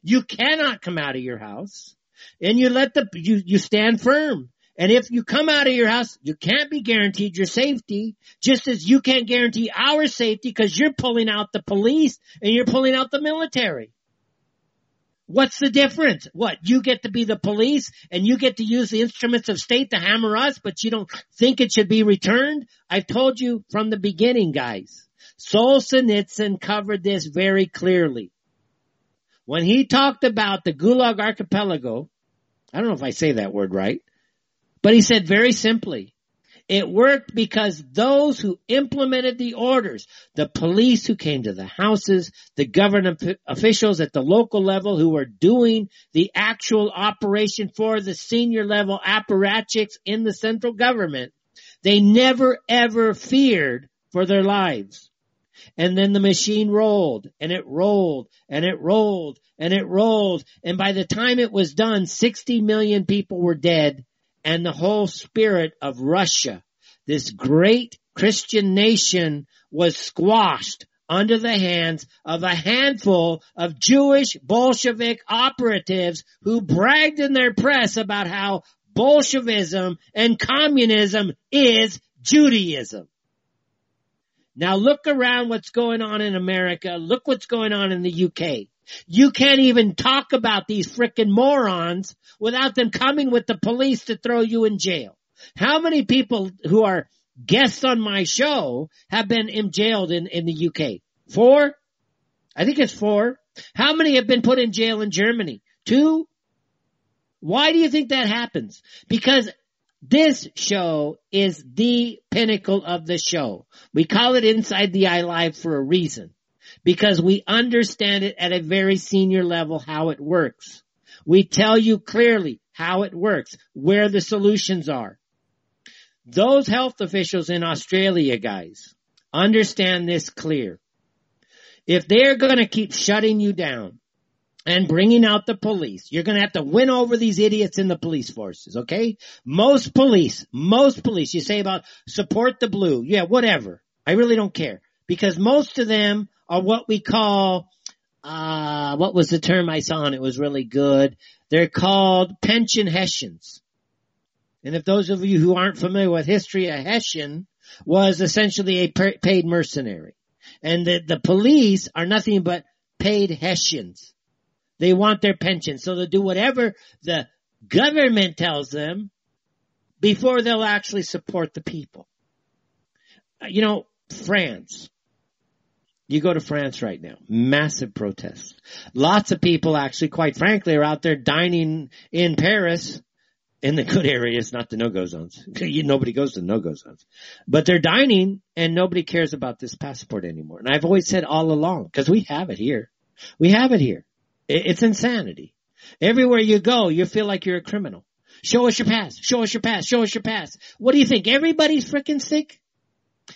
You cannot come out of your house. And you let the, you, you stand firm. And if you come out of your house, you can't be guaranteed your safety, just as you can't guarantee our safety because you're pulling out the police and you're pulling out the military. What's the difference? What? You get to be the police and you get to use the instruments of state to hammer us, but you don't think it should be returned? I've told you from the beginning, guys. Solzhenitsyn covered this very clearly. When he talked about the Gulag Archipelago, I don't know if I say that word right, but he said very simply, it worked because those who implemented the orders, the police who came to the houses, the government officials at the local level who were doing the actual operation for the senior level apparatchiks in the central government, they never ever feared for their lives. And then the machine rolled and it rolled and it rolled and it rolled. And by the time it was done, 60 million people were dead and the whole spirit of Russia, this great Christian nation was squashed under the hands of a handful of Jewish Bolshevik operatives who bragged in their press about how Bolshevism and communism is Judaism. Now look around what's going on in America. Look what's going on in the UK. You can't even talk about these frickin' morons without them coming with the police to throw you in jail. How many people who are guests on my show have been jailed in, in the UK? Four? I think it's four. How many have been put in jail in Germany? Two? Why do you think that happens? Because this show is the pinnacle of the show. We call it Inside the Eye Live for a reason because we understand it at a very senior level how it works. We tell you clearly how it works, where the solutions are. Those health officials in Australia, guys, understand this clear. If they're going to keep shutting you down and bringing out the police, you're going to have to win over these idiots in the police forces, okay? Most police, most police, you say about support the blue. Yeah, whatever. I really don't care because most of them are what we call, uh, what was the term I saw and it was really good. They're called pension Hessians. And if those of you who aren't familiar with history, a Hessian was essentially a paid mercenary. And the, the police are nothing but paid Hessians. They want their pension. So they'll do whatever the government tells them before they'll actually support the people. Uh, you know, France. You go to France right now. Massive protests. Lots of people actually, quite frankly, are out there dining in Paris in the good areas, not the no-go zones. [LAUGHS] nobody goes to no-go zones. But they're dining and nobody cares about this passport anymore. And I've always said all along, because we have it here. We have it here. It's insanity. Everywhere you go, you feel like you're a criminal. Show us your pass. Show us your pass. Show us your pass. What do you think? Everybody's freaking sick?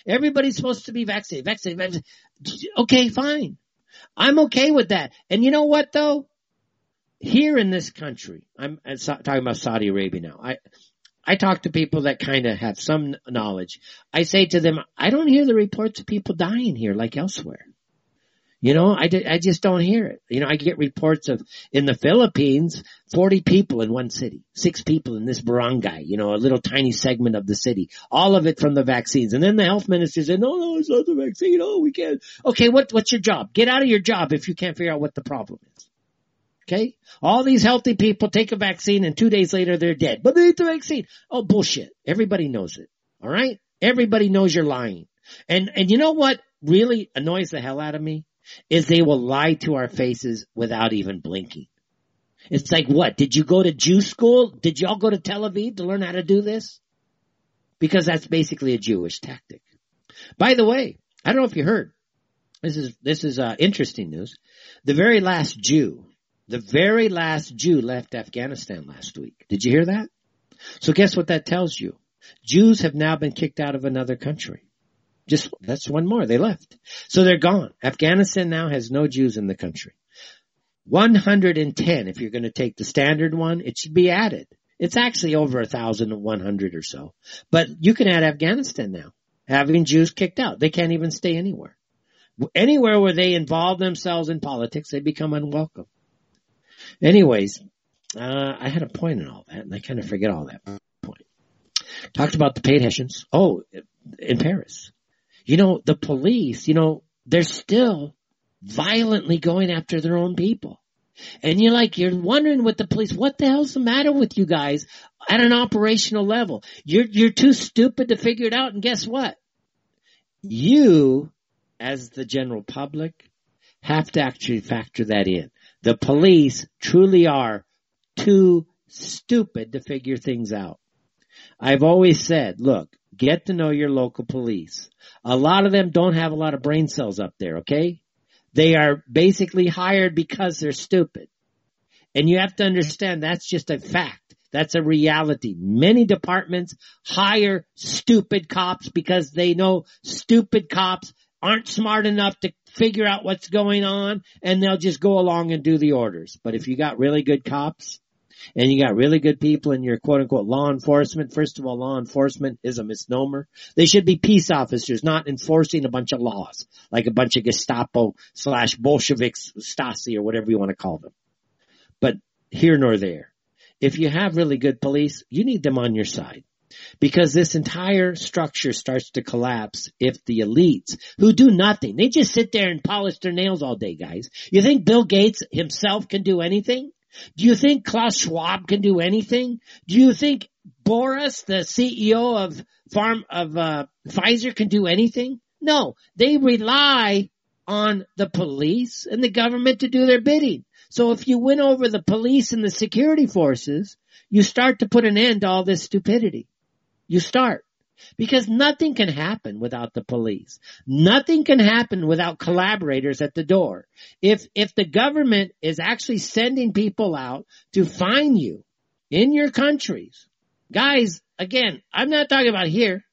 Everybody's supposed to be vaccinated, vaccinated, vaccinated. Okay, fine. I'm okay with that. And you know what though? Here in this country, I'm talking about Saudi Arabia now. I, I talk to people that kind of have some knowledge. I say to them, I don't hear the reports of people dying here like elsewhere. You know, I, I just don't hear it. You know, I get reports of in the Philippines, 40 people in one city, six people in this barangay, you know, a little tiny segment of the city, all of it from the vaccines. And then the health minister said, no, no, it's not the vaccine. Oh, we can't. Okay. What, what's your job? Get out of your job if you can't figure out what the problem is. Okay? All these healthy people take a vaccine and two days later they're dead. But they ate the vaccine. Oh, bullshit. Everybody knows it. All right? Everybody knows you're lying. And, and you know what really annoys the hell out of me? Is they will lie to our faces without even blinking. It's like what? Did you go to Jew school? Did y'all go to Tel Aviv to learn how to do this? Because that's basically a Jewish tactic. By the way, I don't know if you heard. This is, this is, uh, interesting news. The very last Jew, the very last Jew left Afghanistan last week. Did you hear that? So guess what that tells you? Jews have now been kicked out of another country. Just, that's one more. They left. So they're gone. Afghanistan now has no Jews in the country. 110, if you're going to take the standard one, it should be added. It's actually over 1,100 or so. But you can add Afghanistan now, having Jews kicked out. They can't even stay anywhere. Anywhere where they involve themselves in politics, they become unwelcome. Anyways, uh, I had a point in all that, and I kind of forget all that point. Talked about the paid Hessians. Oh, in Paris. You know, the police, you know, they're still violently going after their own people. And you're like, you're wondering with the police, what the hell's the matter with you guys at an operational level? You're, you're too stupid to figure it out. And guess what? You, as the general public, have to actually factor that in. The police truly are too stupid to figure things out. I've always said, look, get to know your local police. A lot of them don't have a lot of brain cells up there, okay? They are basically hired because they're stupid. And you have to understand that's just a fact. That's a reality. Many departments hire stupid cops because they know stupid cops aren't smart enough to figure out what's going on and they'll just go along and do the orders. But if you got really good cops and you got really good people in your quote unquote law enforcement, first of all, law enforcement is a misnomer. They should be peace officers, not enforcing a bunch of laws, like a bunch of Gestapo slash Bolsheviks, Stasi or whatever you want to call them. But here nor there. If you have really good police, you need them on your side. Because this entire structure starts to collapse if the elites who do nothing, they just sit there and polish their nails all day, guys. You think Bill Gates himself can do anything? Do you think Klaus Schwab can do anything? Do you think Boris, the CEO of farm of uh, Pfizer, can do anything? No, they rely on the police and the government to do their bidding. So if you win over the police and the security forces, you start to put an end to all this stupidity. You start. Because nothing can happen without the police. Nothing can happen without collaborators at the door. If, if the government is actually sending people out to find you in your countries, guys, again, I'm not talking about here.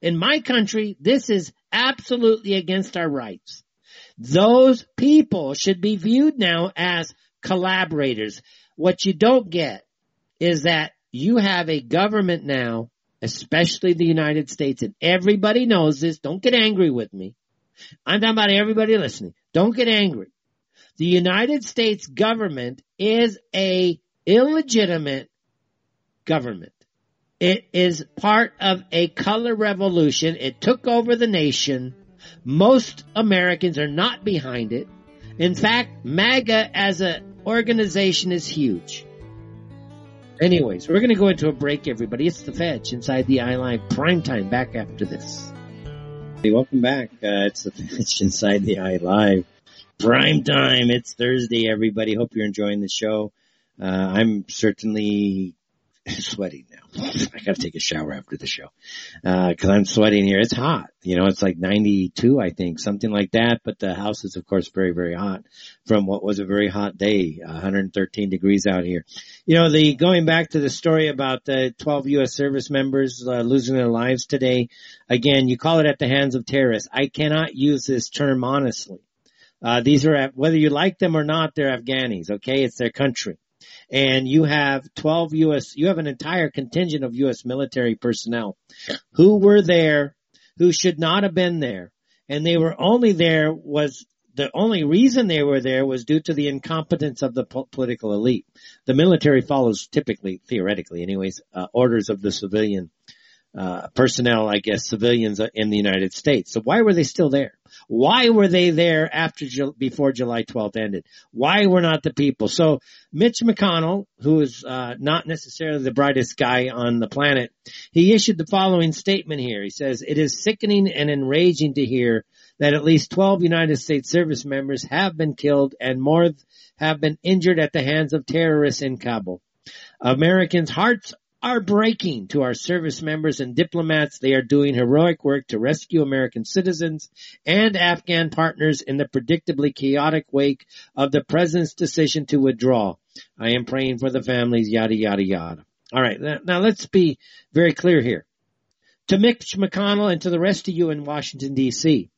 In my country, this is absolutely against our rights. Those people should be viewed now as collaborators. What you don't get is that you have a government now especially the United States, and everybody knows this. Don't get angry with me. I'm talking about everybody listening. Don't get angry. The United States government is a illegitimate government. It is part of a color revolution. It took over the nation. Most Americans are not behind it. In fact, MAGA as an organization is huge. Anyways, we're going to go into a break, everybody. It's the Fetch inside the Eye Live prime time. Back after this. Hey, welcome back. Uh, it's the Fetch inside the Eye Live prime time. It's Thursday, everybody. Hope you're enjoying the show. Uh, I'm certainly [LAUGHS] sweating now. I gotta take a shower after the show. Uh, cause I'm sweating here. It's hot. You know, it's like 92, I think, something like that. But the house is of course very, very hot from what was a very hot day, 113 degrees out here. You know, the, going back to the story about the 12 U.S. service members uh, losing their lives today. Again, you call it at the hands of terrorists. I cannot use this term honestly. Uh, these are, whether you like them or not, they're Afghanis, okay? It's their country and you have 12 U.S., you have an entire contingent of U.S. military personnel who were there, who should not have been there. And they were only there was the only reason they were there was due to the incompetence of the po- political elite. The military follows typically, theoretically anyways, uh, orders of the civilian uh, personnel, I guess, civilians in the United States. So why were they still there? Why were they there after, before July 12th ended? Why were not the people? So Mitch McConnell, who is, uh, not necessarily the brightest guy on the planet, he issued the following statement here. He says, it is sickening and enraging to hear that at least 12 United States service members have been killed and more have been injured at the hands of terrorists in Kabul. Americans' hearts are breaking to our service members and diplomats. They are doing heroic work to rescue American citizens and Afghan partners in the predictably chaotic wake of the president's decision to withdraw. I am praying for the families, yada, yada, yada. All right. Now let's be very clear here. To Mitch McConnell and to the rest of you in Washington DC,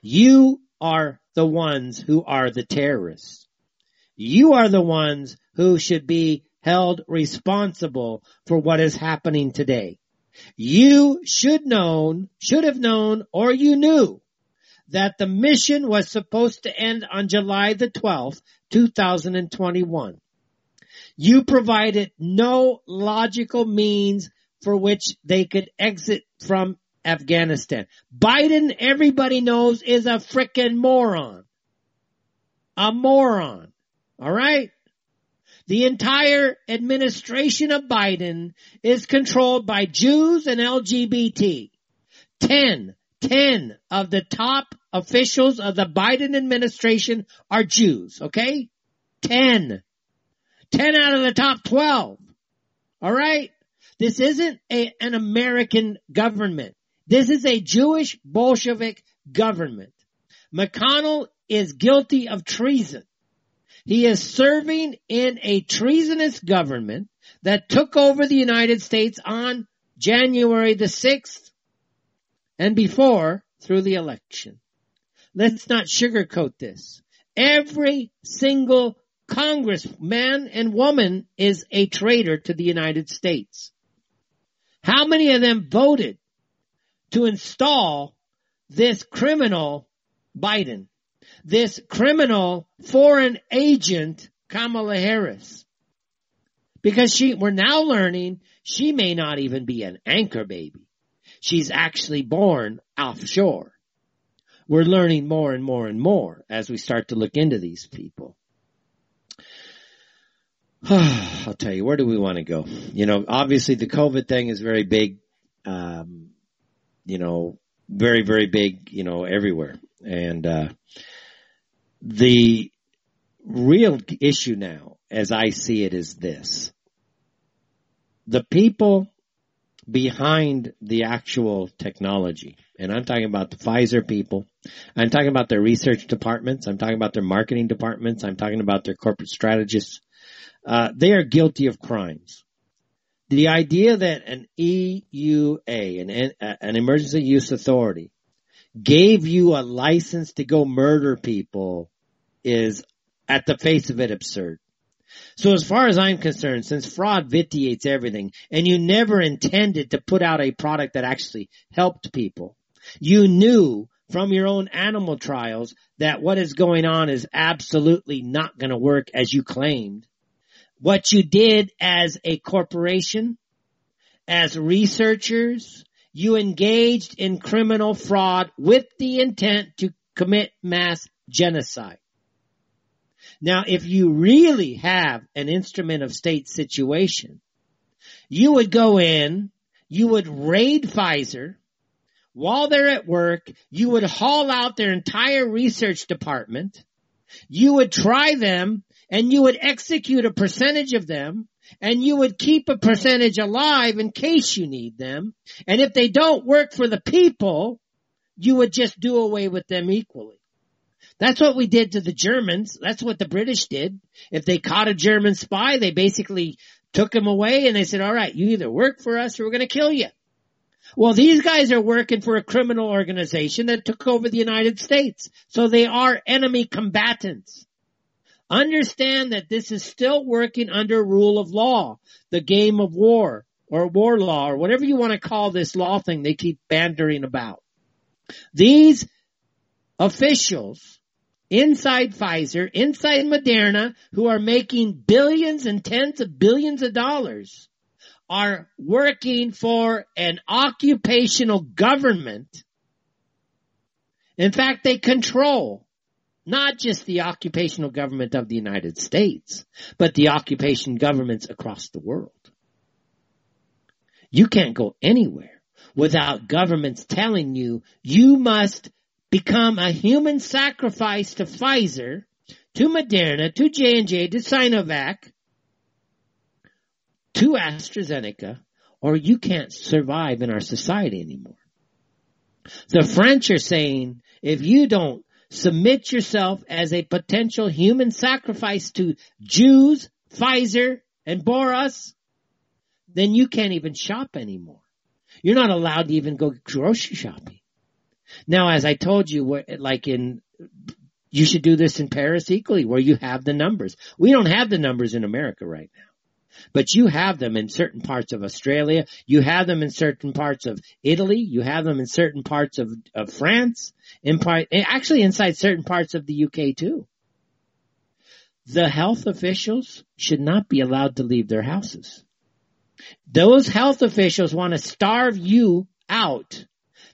you are the ones who are the terrorists. You are the ones who should be held responsible for what is happening today. You should known, should have known, or you knew that the mission was supposed to end on July the 12th, 2021. You provided no logical means for which they could exit from Afghanistan. Biden, everybody knows, is a frickin' moron. A moron. Alright? The entire administration of Biden is controlled by Jews and LGBT. Ten, ten of the top officials of the Biden administration are Jews, okay? Ten. Ten out of the top twelve. Alright? This isn't a, an American government. This is a Jewish Bolshevik government. McConnell is guilty of treason. He is serving in a treasonous government that took over the United States on January the 6th and before through the election. Let's not sugarcoat this. Every single congressman and woman is a traitor to the United States. How many of them voted to install this criminal Biden? This criminal foreign agent, Kamala Harris. Because she, we're now learning she may not even be an anchor baby. She's actually born offshore. We're learning more and more and more as we start to look into these people. [SIGHS] I'll tell you, where do we want to go? You know, obviously the COVID thing is very big, um, you know, very, very big, you know, everywhere. And, uh, the real issue now, as I see it, is this. The people behind the actual technology, and I'm talking about the Pfizer people, I'm talking about their research departments, I'm talking about their marketing departments, I'm talking about their corporate strategists, uh, they are guilty of crimes. The idea that an EUA, an, an emergency use authority, gave you a license to go murder people is at the face of it absurd. So as far as I'm concerned, since fraud vitiates everything and you never intended to put out a product that actually helped people, you knew from your own animal trials that what is going on is absolutely not going to work as you claimed. What you did as a corporation, as researchers, you engaged in criminal fraud with the intent to commit mass genocide. Now, if you really have an instrument of state situation, you would go in, you would raid Pfizer, while they're at work, you would haul out their entire research department, you would try them, and you would execute a percentage of them, and you would keep a percentage alive in case you need them. And if they don't work for the people, you would just do away with them equally. That's what we did to the Germans. That's what the British did. If they caught a German spy, they basically took him away and they said, all right, you either work for us or we're going to kill you. Well, these guys are working for a criminal organization that took over the United States. So they are enemy combatants. Understand that this is still working under rule of law, the game of war or war law or whatever you want to call this law thing they keep bandering about. These officials inside Pfizer, inside Moderna, who are making billions and tens of billions of dollars, are working for an occupational government In fact, they control not just the occupational government of the United States, but the occupation governments across the world. You can't go anywhere without governments telling you you must become a human sacrifice to Pfizer, to Moderna, to J&J, to Sinovac, to AstraZeneca, or you can't survive in our society anymore. The French are saying if you don't submit yourself as a potential human sacrifice to Jews, Pfizer, and Boris, then you can't even shop anymore. You're not allowed to even go grocery shopping. Now, as I told you, like in, you should do this in Paris equally, where you have the numbers. We don't have the numbers in America right now. But you have them in certain parts of Australia. You have them in certain parts of Italy. You have them in certain parts of, of France. In part, eh, actually inside certain parts of the UK too. The health officials should not be allowed to leave their houses. Those health officials want to starve you out.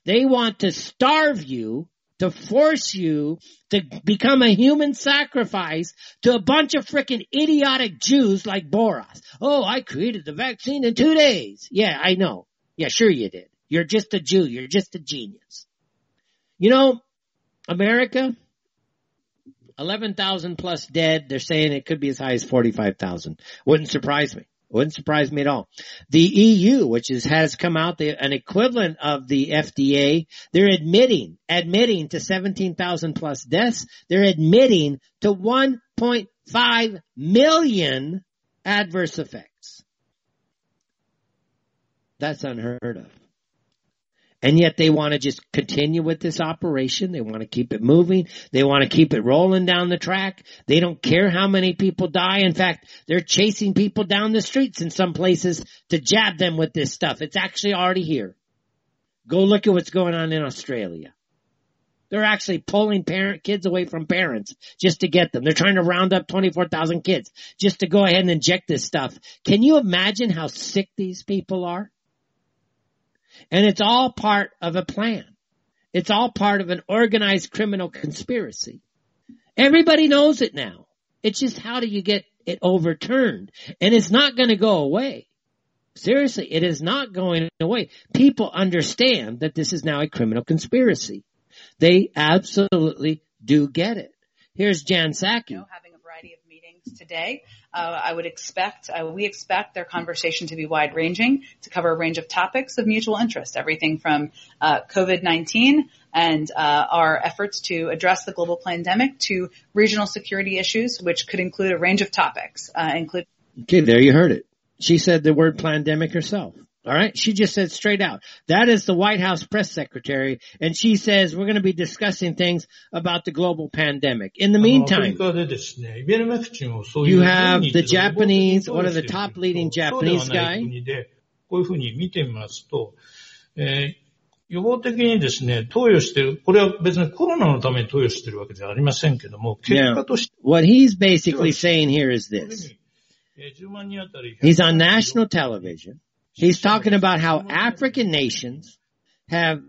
They want to starve you to force you to become a human sacrifice to a bunch of freaking idiotic Jews like Boris. Oh, I created the vaccine in two days. Yeah, I know. Yeah, sure you did. You're just a Jew. You're just a genius. You know, America, 11,000 plus dead. They're saying it could be as high as 45,000. Wouldn't surprise me. Wouldn't surprise me at all. The EU, which is, has come out, the, an equivalent of the FDA, they're admitting, admitting to 17,000 plus deaths. They're admitting to 1.5 million adverse effects. That's unheard of. And yet they want to just continue with this operation. They want to keep it moving. They want to keep it rolling down the track. They don't care how many people die. In fact, they're chasing people down the streets in some places to jab them with this stuff. It's actually already here. Go look at what's going on in Australia. They're actually pulling parent kids away from parents just to get them. They're trying to round up 24,000 kids just to go ahead and inject this stuff. Can you imagine how sick these people are? And it's all part of a plan. It's all part of an organized criminal conspiracy. Everybody knows it now. It's just how do you get it overturned? And it's not going to go away. Seriously, it is not going away. People understand that this is now a criminal conspiracy. They absolutely do get it. Here's Jen Psaki. You know, having a variety of meetings today. Uh, I would expect, uh, we expect their conversation to be wide ranging to cover a range of topics of mutual interest, everything from uh, COVID-19 and uh, our efforts to address the global pandemic to regional security issues, which could include a range of topics, uh, include. Okay, there you heard it. She said the word pandemic herself. All right. She just said straight out. That is the White House press secretary. And she says we're going to be discussing things about the global pandemic. In the meantime, you have the Japanese, one of the top leading Japanese guy. こういうふうに見てみますと、えー、予防的にですね、投与してる、これは別にコロナのために投与してるわけではありませんけども、結果として。What he's basically saying here is this. He's on national television. He's talking about how African nations have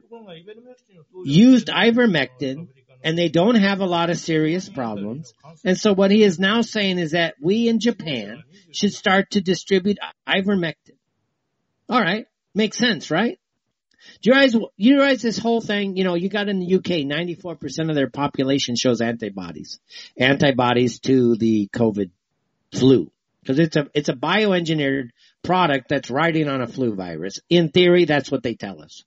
used ivermectin and they don't have a lot of serious problems. And so what he is now saying is that we in Japan should start to distribute ivermectin. All right. Makes sense, right? Do you realize, you realize this whole thing, you know, you got in the UK, 94% of their population shows antibodies. Antibodies to the COVID flu. Cause it's a, it's a bioengineered product that's riding on a flu virus. In theory, that's what they tell us.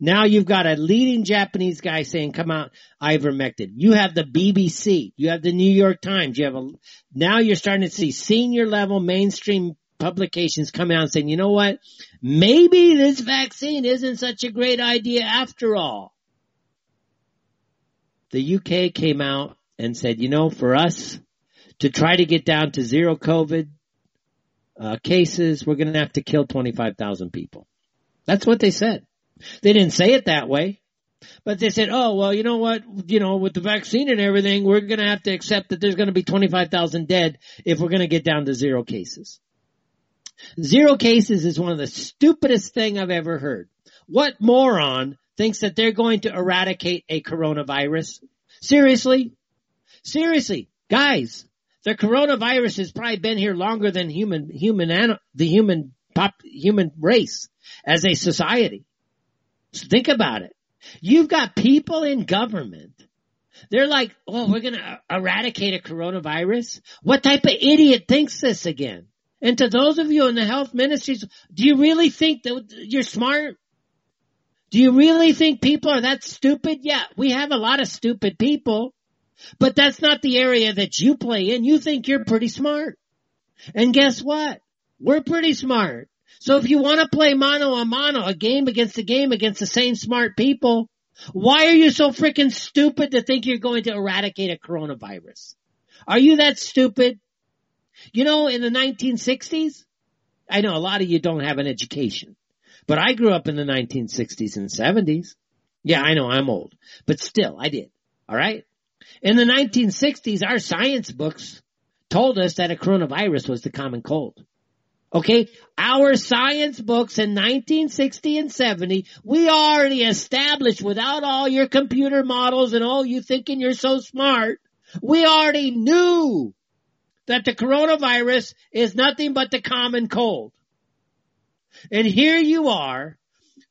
Now you've got a leading Japanese guy saying, come out, ivermectin. You have the BBC. You have the New York Times. You have a, now you're starting to see senior level mainstream publications come out saying, you know what? Maybe this vaccine isn't such a great idea after all. The UK came out and said, you know, for us to try to get down to zero COVID, uh, cases, we're going to have to kill 25,000 people. That's what they said. They didn't say it that way, but they said, oh, well, you know what? You know, with the vaccine and everything, we're going to have to accept that there's going to be 25,000 dead if we're going to get down to zero cases. Zero cases is one of the stupidest thing I've ever heard. What moron thinks that they're going to eradicate a coronavirus? Seriously? Seriously, guys, the coronavirus has probably been here longer than human, human, the human pop, human race as a society. So think about it. You've got people in government. They're like, oh, we're going to eradicate a coronavirus. What type of idiot thinks this again? And to those of you in the health ministries, do you really think that you're smart? Do you really think people are that stupid? Yeah, we have a lot of stupid people, but that's not the area that you play in. You think you're pretty smart. And guess what? We're pretty smart. So if you want to play mano a mano, a game against a game against the same smart people, why are you so freaking stupid to think you're going to eradicate a coronavirus? Are you that stupid? You know, in the 1960s, I know a lot of you don't have an education, but I grew up in the 1960s and 70s. Yeah, I know I'm old, but still I did. All right. In the 1960s, our science books told us that a coronavirus was the common cold. Okay, our science books in 1960 and 70, we already established without all your computer models and all you thinking you're so smart, we already knew that the coronavirus is nothing but the common cold. And here you are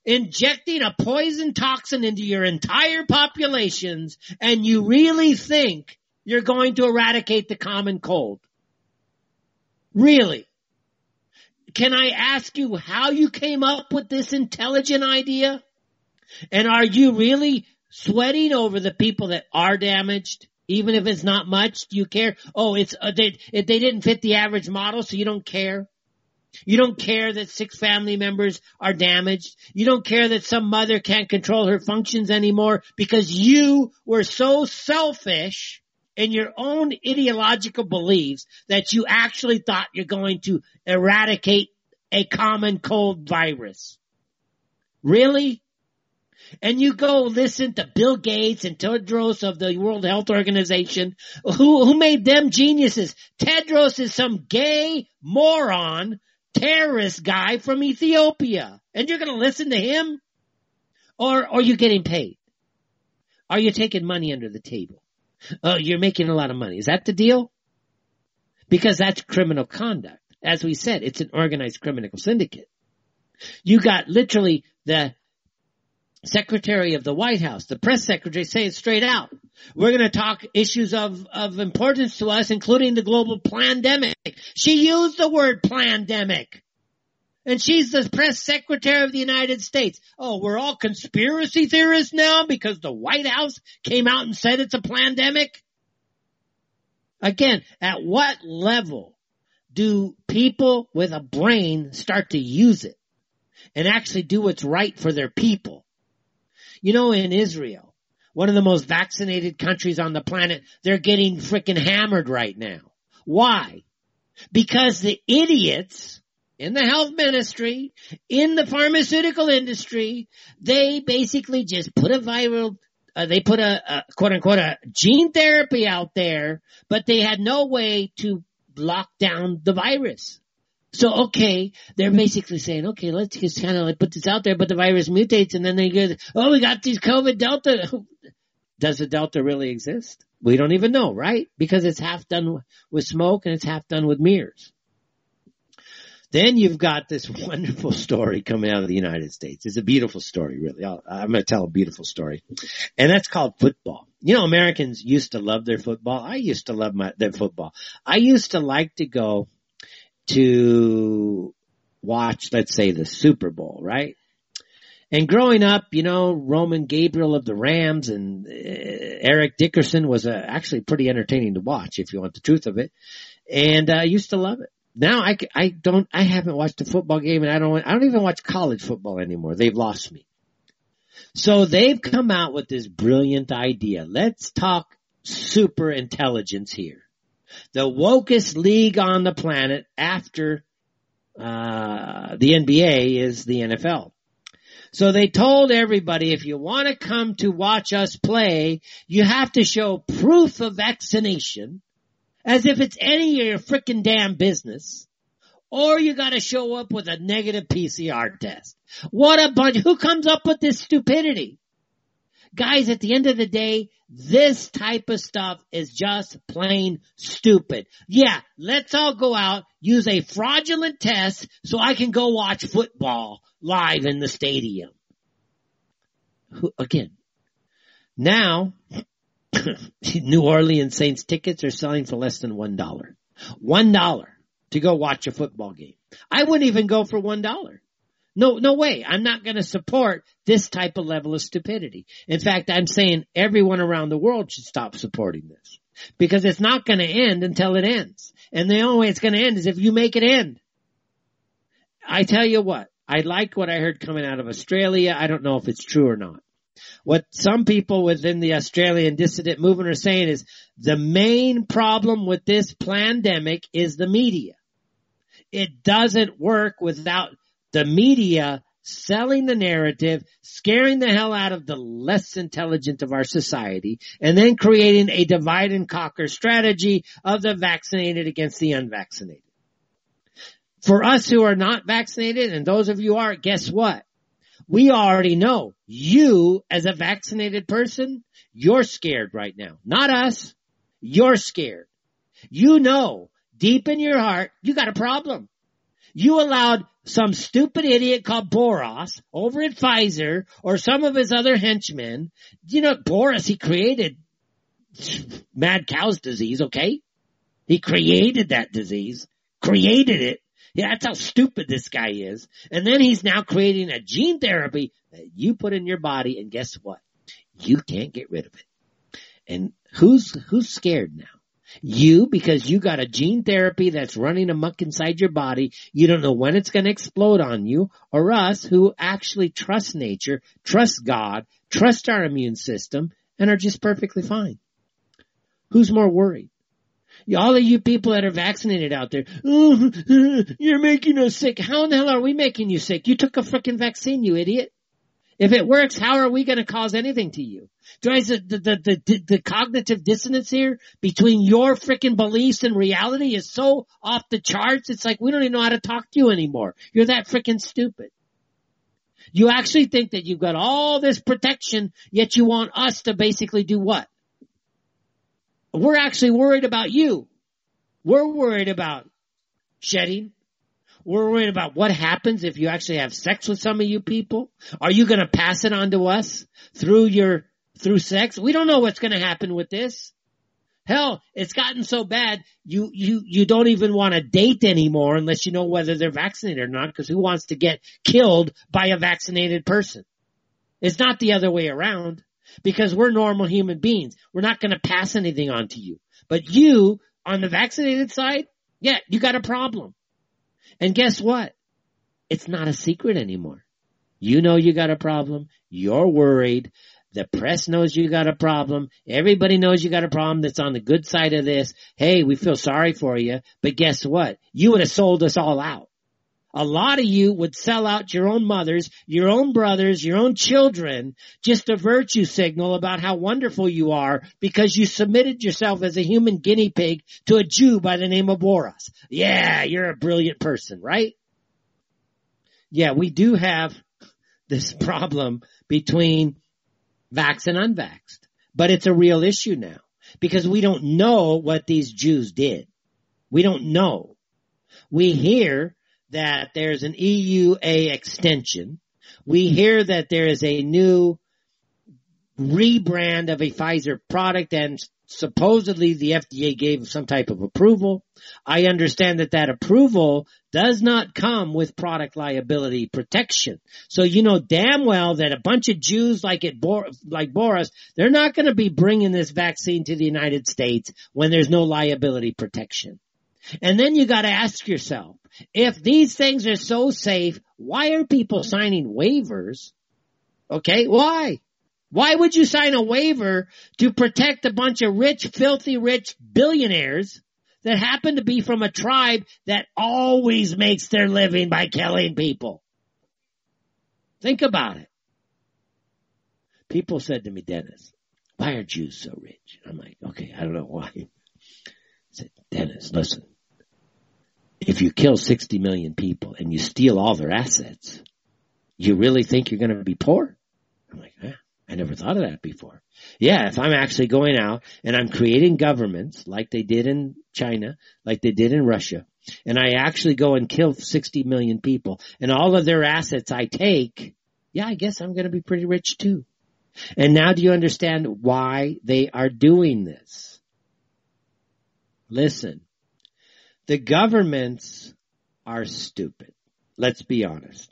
injecting a poison toxin into your entire populations and you really think you're going to eradicate the common cold. Really? Can I ask you how you came up with this intelligent idea? And are you really sweating over the people that are damaged? Even if it's not much, do you care? Oh, it's, uh, they, they didn't fit the average model, so you don't care? You don't care that six family members are damaged. You don't care that some mother can't control her functions anymore because you were so selfish in your own ideological beliefs that you actually thought you're going to eradicate a common cold virus. Really? And you go listen to Bill Gates and Tedros of the World Health Organization. Who, who made them geniuses? Tedros is some gay moron terrorist guy from Ethiopia. And you're going to listen to him? Or, are you getting paid? Are you taking money under the table? Oh, you're making a lot of money. Is that the deal? Because that's criminal conduct. As we said, it's an organized criminal syndicate. You got literally the secretary of the White House, the press secretary saying straight out, we're going to talk issues of, of importance to us, including the global pandemic. She used the word pandemic. And she's the press secretary of the United States. Oh, we're all conspiracy theorists now because the White House came out and said it's a pandemic? Again, at what level do people with a brain start to use it and actually do what's right for their people? You know, in Israel, one of the most vaccinated countries on the planet, they're getting freaking hammered right now. Why? Because the idiots in the health ministry, in the pharmaceutical industry, they basically just put a viral, uh, they put a, a quote unquote a gene therapy out there, but they had no way to lock down the virus. So okay, they're basically saying, okay, let's just kind of like put this out there, but the virus mutates and then they get, oh, we got these COVID Delta. [LAUGHS] Does the Delta really exist? We don't even know, right? Because it's half done with smoke and it's half done with mirrors. Then you've got this [LAUGHS] wonderful story coming out of the United States. It's a beautiful story, really. i am going to tell a beautiful story. And that's called football. You know, Americans used to love their football. I used to love my, their football. I used to like to go to watch, let's say, the Super Bowl, right? And growing up, you know, Roman Gabriel of the Rams and uh, Eric Dickerson was uh, actually pretty entertaining to watch, if you want the truth of it. And uh, I used to love it. Now I, I don't, I haven't watched a football game and I don't, I don't even watch college football anymore. They've lost me. So they've come out with this brilliant idea. Let's talk super intelligence here the wokest league on the planet after uh, the NBA is the NFL. So they told everybody if you want to come to watch us play, you have to show proof of vaccination as if it's any of your frickin' damn business. or you gotta show up with a negative PCR test. What a bunch, who comes up with this stupidity? Guys, at the end of the day, this type of stuff is just plain stupid. Yeah, let's all go out, use a fraudulent test so I can go watch football live in the stadium. Again, now, [COUGHS] New Orleans Saints tickets are selling for less than one dollar. One dollar to go watch a football game. I wouldn't even go for one dollar. No, no way. I'm not going to support this type of level of stupidity. In fact, I'm saying everyone around the world should stop supporting this because it's not going to end until it ends. And the only way it's going to end is if you make it end. I tell you what, I like what I heard coming out of Australia. I don't know if it's true or not. What some people within the Australian dissident movement are saying is the main problem with this pandemic is the media. It doesn't work without the media selling the narrative, scaring the hell out of the less intelligent of our society, and then creating a divide and conquer strategy of the vaccinated against the unvaccinated. For us who are not vaccinated, and those of you are, guess what? We already know you as a vaccinated person, you're scared right now. Not us. You're scared. You know deep in your heart, you got a problem. You allowed some stupid idiot called Boris over at Pfizer or some of his other henchmen. You know, Boris, he created mad cow's disease, okay? He created that disease, created it. Yeah, that's how stupid this guy is. And then he's now creating a gene therapy that you put in your body and guess what? You can't get rid of it. And who's, who's scared now? You, because you got a gene therapy that's running amok inside your body, you don't know when it's going to explode on you, or us who actually trust nature, trust God, trust our immune system, and are just perfectly fine. Who's more worried? All of you people that are vaccinated out there, [LAUGHS] you're making us sick. How in the hell are we making you sick? You took a freaking vaccine, you idiot. If it works, how are we going to cause anything to you? Guys, the, the, the, the, the cognitive dissonance here between your freaking beliefs and reality is so off the charts. It's like we don't even know how to talk to you anymore. You're that freaking stupid. You actually think that you've got all this protection, yet you want us to basically do what? We're actually worried about you. We're worried about shedding, we're worried about what happens if you actually have sex with some of you people. Are you going to pass it on to us through your, through sex? We don't know what's going to happen with this. Hell, it's gotten so bad, you, you, you don't even want to date anymore unless you know whether they're vaccinated or not, because who wants to get killed by a vaccinated person? It's not the other way around, because we're normal human beings. We're not going to pass anything on to you. But you, on the vaccinated side, yeah, you got a problem. And guess what? It's not a secret anymore. You know you got a problem. You're worried. The press knows you got a problem. Everybody knows you got a problem that's on the good side of this. Hey, we feel sorry for you. But guess what? You would have sold us all out. A lot of you would sell out your own mothers, your own brothers, your own children, just a virtue signal about how wonderful you are because you submitted yourself as a human guinea pig to a Jew by the name of Boris. Yeah, you're a brilliant person, right? Yeah, we do have this [LAUGHS] problem between vax and unvaxxed, but it's a real issue now because we don't know what these Jews did. We don't know. We hear that there's an EUA extension. We mm-hmm. hear that there is a new rebrand of a Pfizer product and supposedly the FDA gave some type of approval. I understand that that approval does not come with product liability protection. So you know damn well that a bunch of Jews like it, like Boris, they're not going to be bringing this vaccine to the United States when there's no liability protection. And then you got to ask yourself, if these things are so safe, why are people signing waivers? Okay, why? Why would you sign a waiver to protect a bunch of rich, filthy rich billionaires that happen to be from a tribe that always makes their living by killing people? Think about it. People said to me, Dennis, why are Jews so rich? I'm like, okay, I don't know why. I said, Dennis, listen, if you kill 60 million people and you steal all their assets, you really think you're going to be poor? I'm like, I never thought of that before. Yeah, if I'm actually going out and I'm creating governments like they did in China, like they did in Russia, and I actually go and kill 60 million people and all of their assets I take, yeah, I guess I'm going to be pretty rich too. And now do you understand why they are doing this? Listen, the governments are stupid. Let's be honest.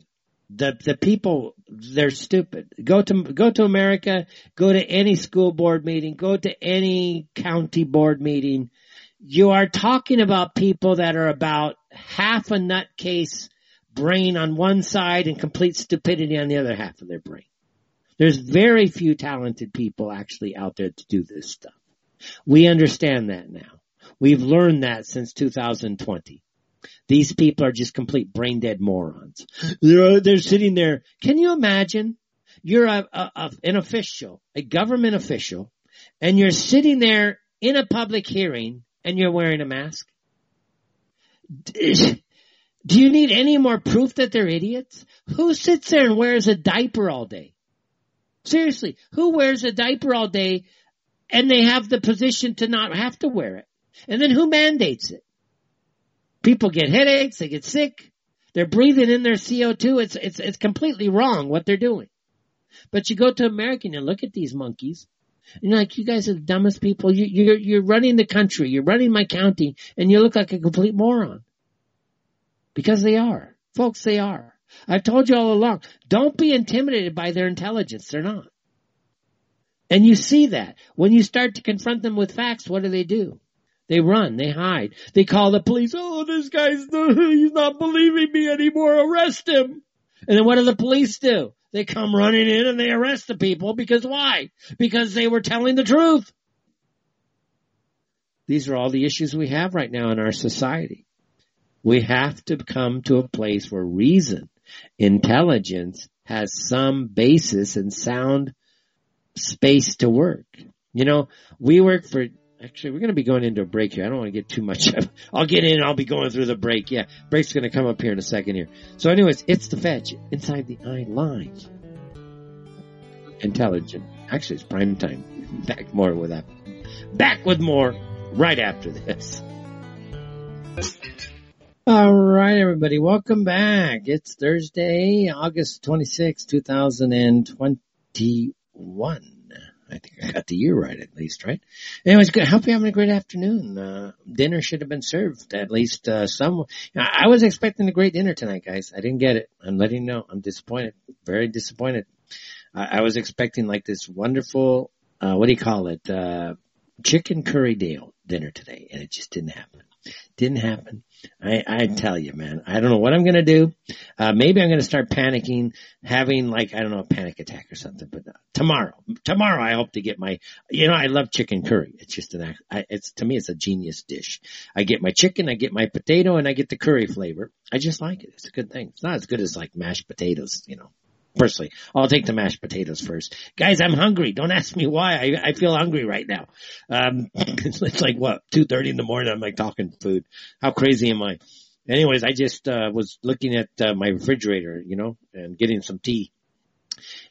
The, the people, they're stupid. Go to, go to America, go to any school board meeting, go to any county board meeting. You are talking about people that are about half a nutcase brain on one side and complete stupidity on the other half of their brain. There's very few talented people actually out there to do this stuff. We understand that now. We've learned that since 2020. These people are just complete brain dead morons. They're, they're sitting there. Can you imagine? You're a, a, a, an official, a government official, and you're sitting there in a public hearing and you're wearing a mask. [LAUGHS] Do you need any more proof that they're idiots? Who sits there and wears a diaper all day? Seriously, who wears a diaper all day and they have the position to not have to wear it? And then who mandates it? People get headaches, they get sick, they're breathing in their CO2. It's, it's, it's completely wrong what they're doing. But you go to America and look at these monkeys and you're like, you guys are the dumbest people. You, you're, you're running the country. You're running my county and you look like a complete moron. Because they are. Folks, they are. I've told you all along, don't be intimidated by their intelligence. They're not. And you see that. When you start to confront them with facts, what do they do? They run, they hide. They call the police, oh, this guy's, [LAUGHS] he's not believing me anymore, arrest him. And then what do the police do? They come running in and they arrest the people because why? Because they were telling the truth. These are all the issues we have right now in our society. We have to come to a place where reason, intelligence has some basis and sound space to work. You know, we work for Actually, we're going to be going into a break here. I don't want to get too much. Of, [LAUGHS] I'll get in. I'll be going through the break. Yeah, break's going to come up here in a second here. So, anyways, it's the fetch inside the eye live. Intelligent. Actually, it's prime time. Back more with that. Back with more right after this. All right, everybody. Welcome back. It's Thursday, August 26, 2021. I think I got the year right at least, right? Anyways, good. Hope you're having a great afternoon. Uh, dinner should have been served at least, uh, some, I was expecting a great dinner tonight, guys. I didn't get it. I'm letting you know. I'm disappointed. Very disappointed. I, I was expecting like this wonderful, uh, what do you call it? Uh, chicken curry deal dinner today and it just didn't happen. Didn't happen. I, I tell you, man, I don't know what I'm going to do. Uh, maybe I'm going to start panicking, having like, I don't know, a panic attack or something, but uh, tomorrow, tomorrow I hope to get my, you know, I love chicken curry. It's just an, I, it's, to me, it's a genius dish. I get my chicken, I get my potato and I get the curry flavor. I just like it. It's a good thing. It's not as good as like mashed potatoes, you know, personally. I'll take the mashed potatoes first. Guys, I'm hungry. Don't ask me why. I, I feel hungry right now. Um, [LAUGHS] it's like what, 2.30 in the morning. I'm like talking food. How crazy am I? Anyways, I just, uh, was looking at, uh, my refrigerator, you know, and getting some tea.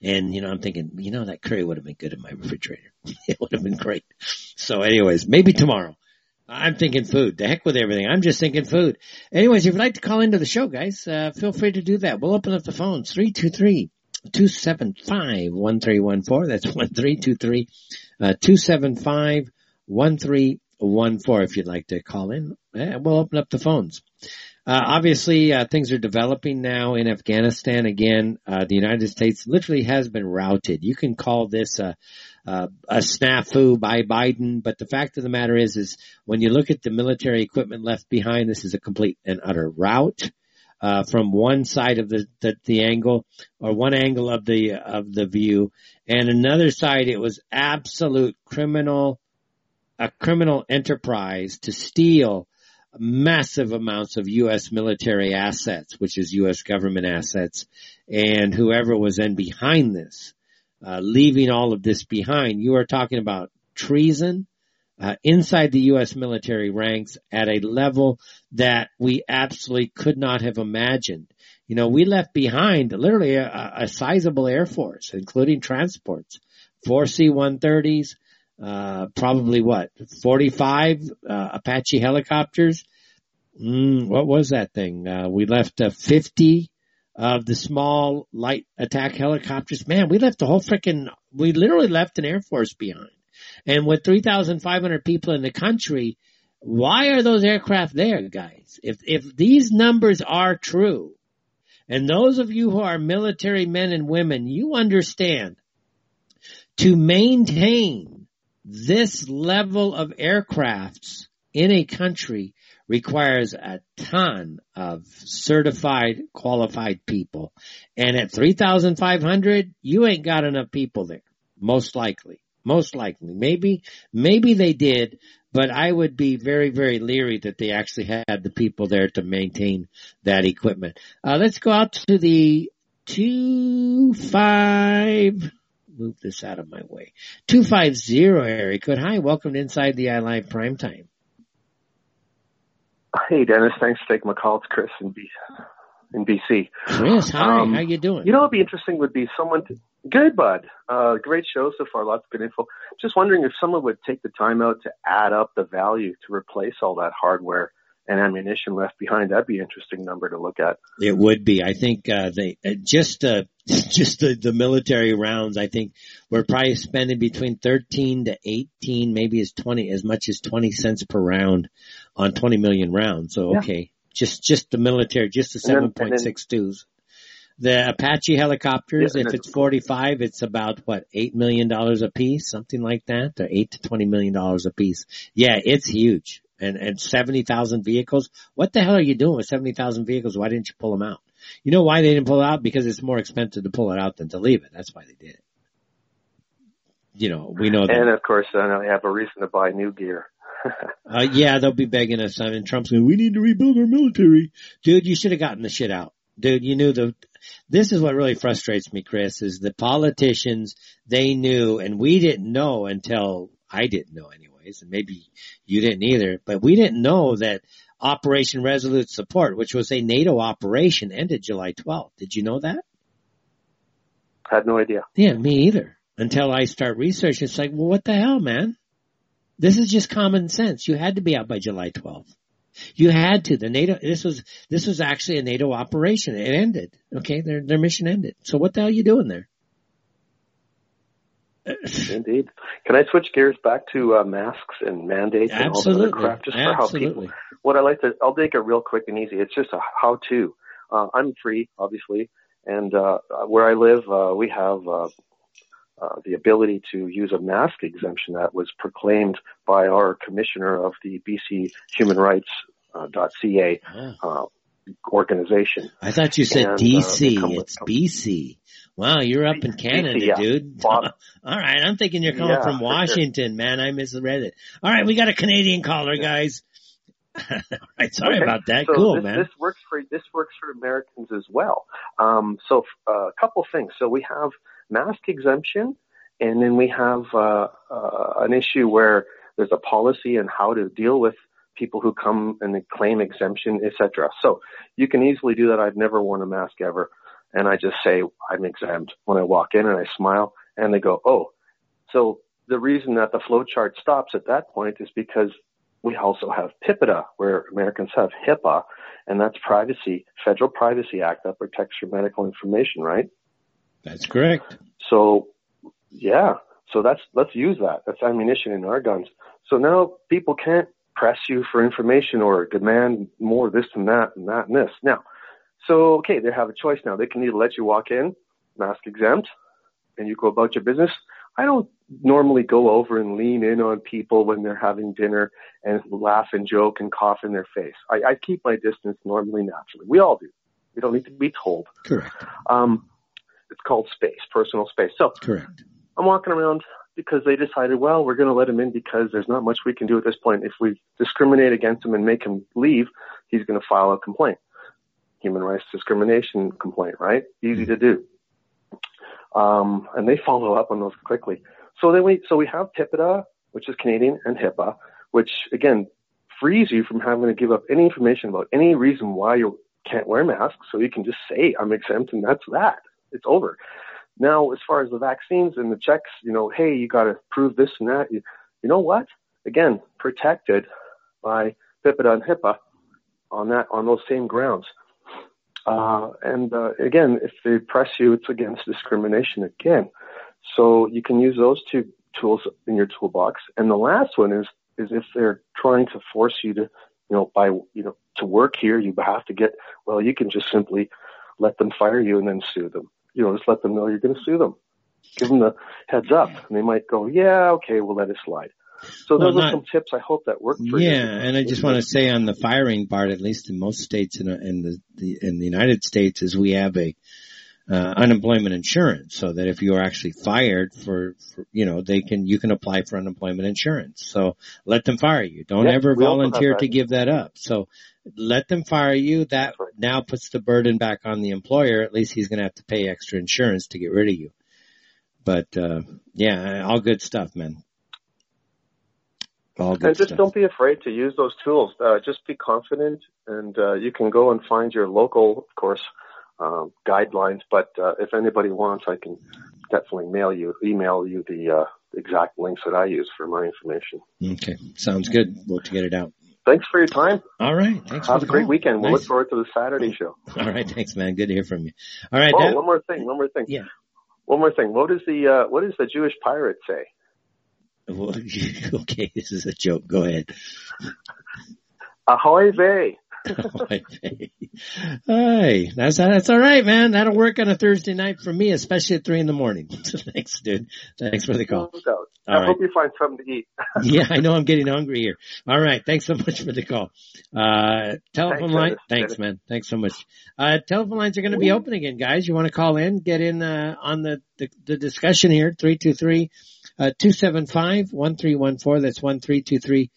And, you know, I'm thinking, you know, that curry would have been good in my refrigerator. [LAUGHS] it would have been great. So anyways, maybe tomorrow. I'm thinking food. The heck with everything. I'm just thinking food. Anyways, if you'd like to call into the show, guys, uh, feel free to do that. We'll open up the phones. 323 275 1314. That's 1323 uh, 275 1314 if you'd like to call in. we'll open up the phones. Uh, obviously, uh, things are developing now in Afghanistan. Again, uh, the United States literally has been routed. You can call this a, a, a snafu by Biden, but the fact of the matter is, is when you look at the military equipment left behind, this is a complete and utter rout uh, from one side of the, the, the angle or one angle of the of the view, and another side it was absolute criminal a criminal enterprise to steal massive amounts of U.S. military assets, which is U.S. government assets, and whoever was then behind this, uh, leaving all of this behind. You are talking about treason, uh, inside the U.S. military ranks at a level that we absolutely could not have imagined. You know, we left behind literally a, a sizable air force, including transports, four C-130s, uh, probably what, 45 uh, Apache helicopters. Mm, what was that thing? Uh, we left uh, 50 of the small light attack helicopters. Man, we left the whole freaking, we literally left an air force behind. And with 3,500 people in the country, why are those aircraft there, guys? If, if these numbers are true, and those of you who are military men and women, you understand to maintain this level of aircrafts in a country requires a ton of certified, qualified people. And at 3,500, you ain't got enough people there. Most likely. Most likely. Maybe, maybe they did, but I would be very, very leery that they actually had the people there to maintain that equipment. Uh, let's go out to the two five. Move this out of my way. Two five zero area code. Hi, welcome to Inside the Eye Live Prime Time. Hey, Dennis. Thanks for taking my call. It's Chris in, B- in BC. Chris, hi. Um, How you doing? You know, what would be interesting would be someone. To, good, bud. Uh, great show so far. Lots of good info. Just wondering if someone would take the time out to add up the value to replace all that hardware and ammunition left behind. That'd be an interesting number to look at. It would be. I think uh, they uh, just uh, [LAUGHS] just the, the military rounds. I think we're probably spending between thirteen to eighteen, maybe as twenty, as much as twenty cents per round on twenty million rounds. So okay, yeah. just just the military, just the seven point six twos. The Apache helicopters, yeah, if it's 45, it's about what, $8 million a piece, something like that, or 8 to $20 million a piece. Yeah, it's huge and, and 70,000 vehicles. What the hell are you doing with 70,000 vehicles? Why didn't you pull them out? You know why they didn't pull it out? Because it's more expensive to pull it out than to leave it. That's why they did it. You know, we know that. And of course, I have a reason to buy new gear. [LAUGHS] uh, yeah, they'll be begging us. I mean, Trump's going, we need to rebuild our military. Dude, you should have gotten the shit out. Dude, you knew the, this is what really frustrates me, Chris, is the politicians, they knew, and we didn't know until I didn't know anyways, and maybe you didn't either, but we didn't know that Operation Resolute Support, which was a NATO operation, ended July 12th. Did you know that? I Had no idea. Yeah, me either. Until I start researching, it's like, well, what the hell, man? This is just common sense. You had to be out by July 12th. You had to. The NATO. This was this was actually a NATO operation. It ended. Okay, their their mission ended. So what the hell are you doing there? [LAUGHS] Indeed. Can I switch gears back to uh, masks and mandates Absolutely. and all the other crap just for how people? What I like to, I'll make it real quick and easy. It's just a how-to. Uh, I'm free, obviously, and uh, where I live, uh, we have uh, uh, the ability to use a mask exemption that was proclaimed by our commissioner of the BC Human Rights uh, .ca uh, organization. I thought you said and, DC. Uh, it's BC. Wow, you're up in Canada, yeah. dude. [LAUGHS] All right, I'm thinking you're coming yeah, from Washington, sure. man. I misread it. All right, we got a Canadian caller, guys. [LAUGHS] All right, sorry okay. about that. So cool, this, man. This works for this works for Americans as well. Um, so uh, a couple things. So we have mask exemption, and then we have uh, uh, an issue where there's a policy on how to deal with people who come and claim exemption, etc. So you can easily do that. I've never worn a mask ever, and I just say I'm exempt when I walk in and I smile, and they go, "Oh." So the reason that the flow chart stops at that point is because we also have PIPEDA, where Americans have HIPAA, and that's privacy, Federal Privacy Act that protects your medical information, right? That's correct. So, yeah. So that's let's use that. That's ammunition in our guns. So now people can't press you for information or demand more this and that and that and this. Now, so okay, they have a choice now. They can either let you walk in, mask exempt, and you go about your business. I don't normally go over and lean in on people when they're having dinner and laugh and joke and cough in their face. I, I keep my distance normally naturally. We all do. We don't need to be told. Correct. Um, it's called space, personal space. So correct. I'm walking around because they decided, well, we're going to let him in because there's not much we can do at this point. If we discriminate against him and make him leave, he's going to file a complaint. Human rights discrimination complaint, right? Easy to do. Um, and they follow up on those quickly. So then we, so we have PIPEDA, which is Canadian, and HIPAA, which again frees you from having to give up any information about any reason why you can't wear masks. So you can just say I'm exempt, and that's that. It's over. Now, as far as the vaccines and the checks, you know, hey, you got to prove this and that. You, you know what? Again, protected by PIPEDA and HIPAA on that on those same grounds. Uh, and uh, again, if they press you, it's against discrimination again. So you can use those two tools in your toolbox. And the last one is is if they're trying to force you to, you know, by you know to work here, you have to get. Well, you can just simply let them fire you and then sue them. You know, just let them know you're going to sue them. Give them the heads up, and they might go, "Yeah, okay, we'll let it slide." So those well, not, are some tips. I hope that worked for yeah, you. Yeah, and I just want to say on the firing part, at least in most states in, in the, the in the United States, is we have a uh, unemployment insurance, so that if you are actually fired for, for, you know, they can you can apply for unemployment insurance. So let them fire you. Don't ever volunteer to give that up. So let them fire you. That right. now puts the burden back on the employer. At least he's going to have to pay extra insurance to get rid of you. But uh yeah, all good stuff, man. All good and just stuff. don't be afraid to use those tools. Uh, just be confident, and uh, you can go and find your local, of course, um, guidelines. But uh, if anybody wants, I can definitely mail you, email you the uh, exact links that I use for my information. Okay, sounds good. We'll get it out. Thanks for your time. All right. Thanks. Have a great call. weekend. We'll nice. look forward to the Saturday show. [LAUGHS] All right. Thanks, man. Good to hear from you. All right. Oh, one more thing. One more thing. Yeah. One more thing. What does the uh, what does the Jewish pirate say? [LAUGHS] okay, this is a joke. Go ahead. Ahoy vey. [LAUGHS] hey, that's that's all right, man. That'll work on a Thursday night for me, especially at three in the morning. [LAUGHS] Thanks, dude. Thanks for the call. No I right. hope you find something to eat. [LAUGHS] yeah, I know I'm getting hungry here. All right, thanks so much for the call. Uh, telephone thanks, line. Thanks, man. Thanks so much. Uh, telephone lines are going to be open again, guys. You want to call in, get in uh, on the, the the discussion here. Three two three. Uh, 275-1314. That's 1323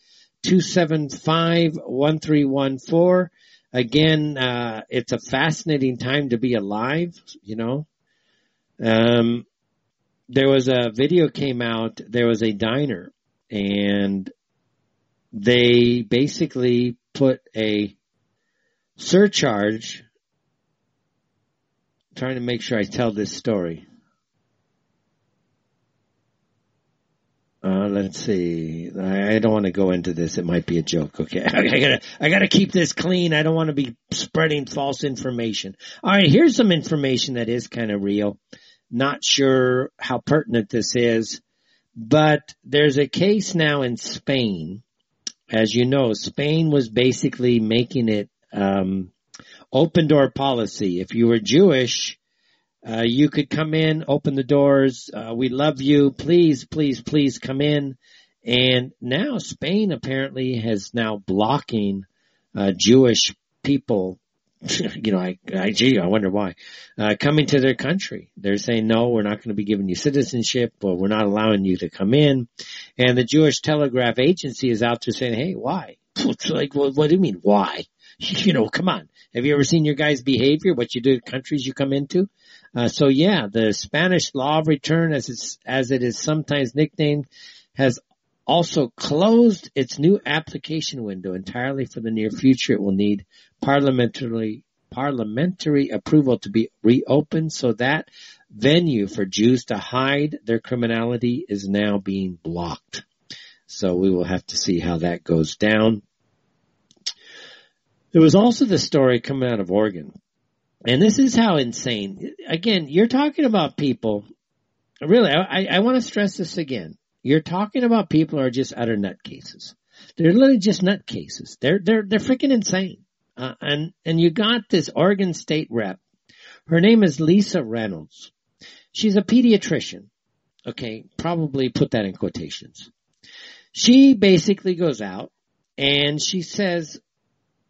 275-1314. Again, uh, it's a fascinating time to be alive, you know. Um, there was a video came out, there was a diner and they basically put a surcharge trying to make sure I tell this story. Uh, let's see. I, I don't want to go into this. It might be a joke. Okay. I, [LAUGHS] I, gotta, I gotta keep this clean. I don't want to be spreading false information. All right. Here's some information that is kind of real. Not sure how pertinent this is, but there's a case now in Spain. As you know, Spain was basically making it, um, open door policy. If you were Jewish, uh, you could come in, open the doors. Uh, we love you. Please, please, please come in. And now Spain apparently has now blocking uh, Jewish people. [LAUGHS] you know, I, I, gee, I wonder why. Uh, coming to their country. They're saying, no, we're not going to be giving you citizenship or we're not allowing you to come in. And the Jewish Telegraph Agency is out there saying, hey, why? [LAUGHS] It's like, well, what do you mean, why? [LAUGHS] You know, come on. Have you ever seen your guys' behavior? What you do to countries you come into? Uh, so yeah, the Spanish law of return, as it's, as it is sometimes nicknamed, has also closed its new application window entirely for the near future. It will need parliamentary parliamentary approval to be reopened. So that venue for Jews to hide their criminality is now being blocked. So we will have to see how that goes down. There was also the story coming out of Oregon and this is how insane. Again, you're talking about people. Really, I, I want to stress this again. You're talking about people who are just utter nutcases. They're literally just nutcases. They're they're they're freaking insane. Uh, and and you got this Oregon State rep. Her name is Lisa Reynolds. She's a pediatrician. Okay, probably put that in quotations. She basically goes out and she says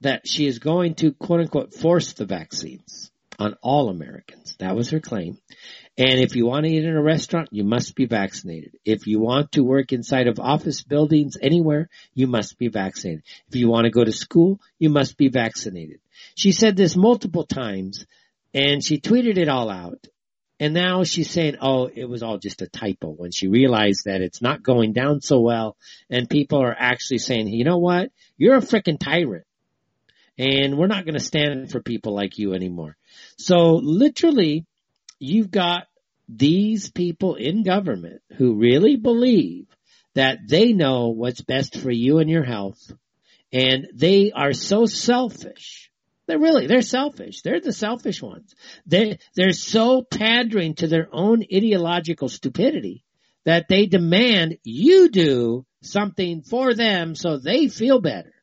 that she is going to quote unquote force the vaccines on all Americans. That was her claim. And if you want to eat in a restaurant, you must be vaccinated. If you want to work inside of office buildings anywhere, you must be vaccinated. If you want to go to school, you must be vaccinated. She said this multiple times and she tweeted it all out. And now she's saying, oh, it was all just a typo when she realized that it's not going down so well and people are actually saying, you know what? You're a freaking tyrant and we're not going to stand for people like you anymore. So literally you've got these people in government who really believe that they know what's best for you and your health and they are so selfish. They're really, they're selfish. They're the selfish ones. They, they're so pandering to their own ideological stupidity that they demand you do something for them so they feel better.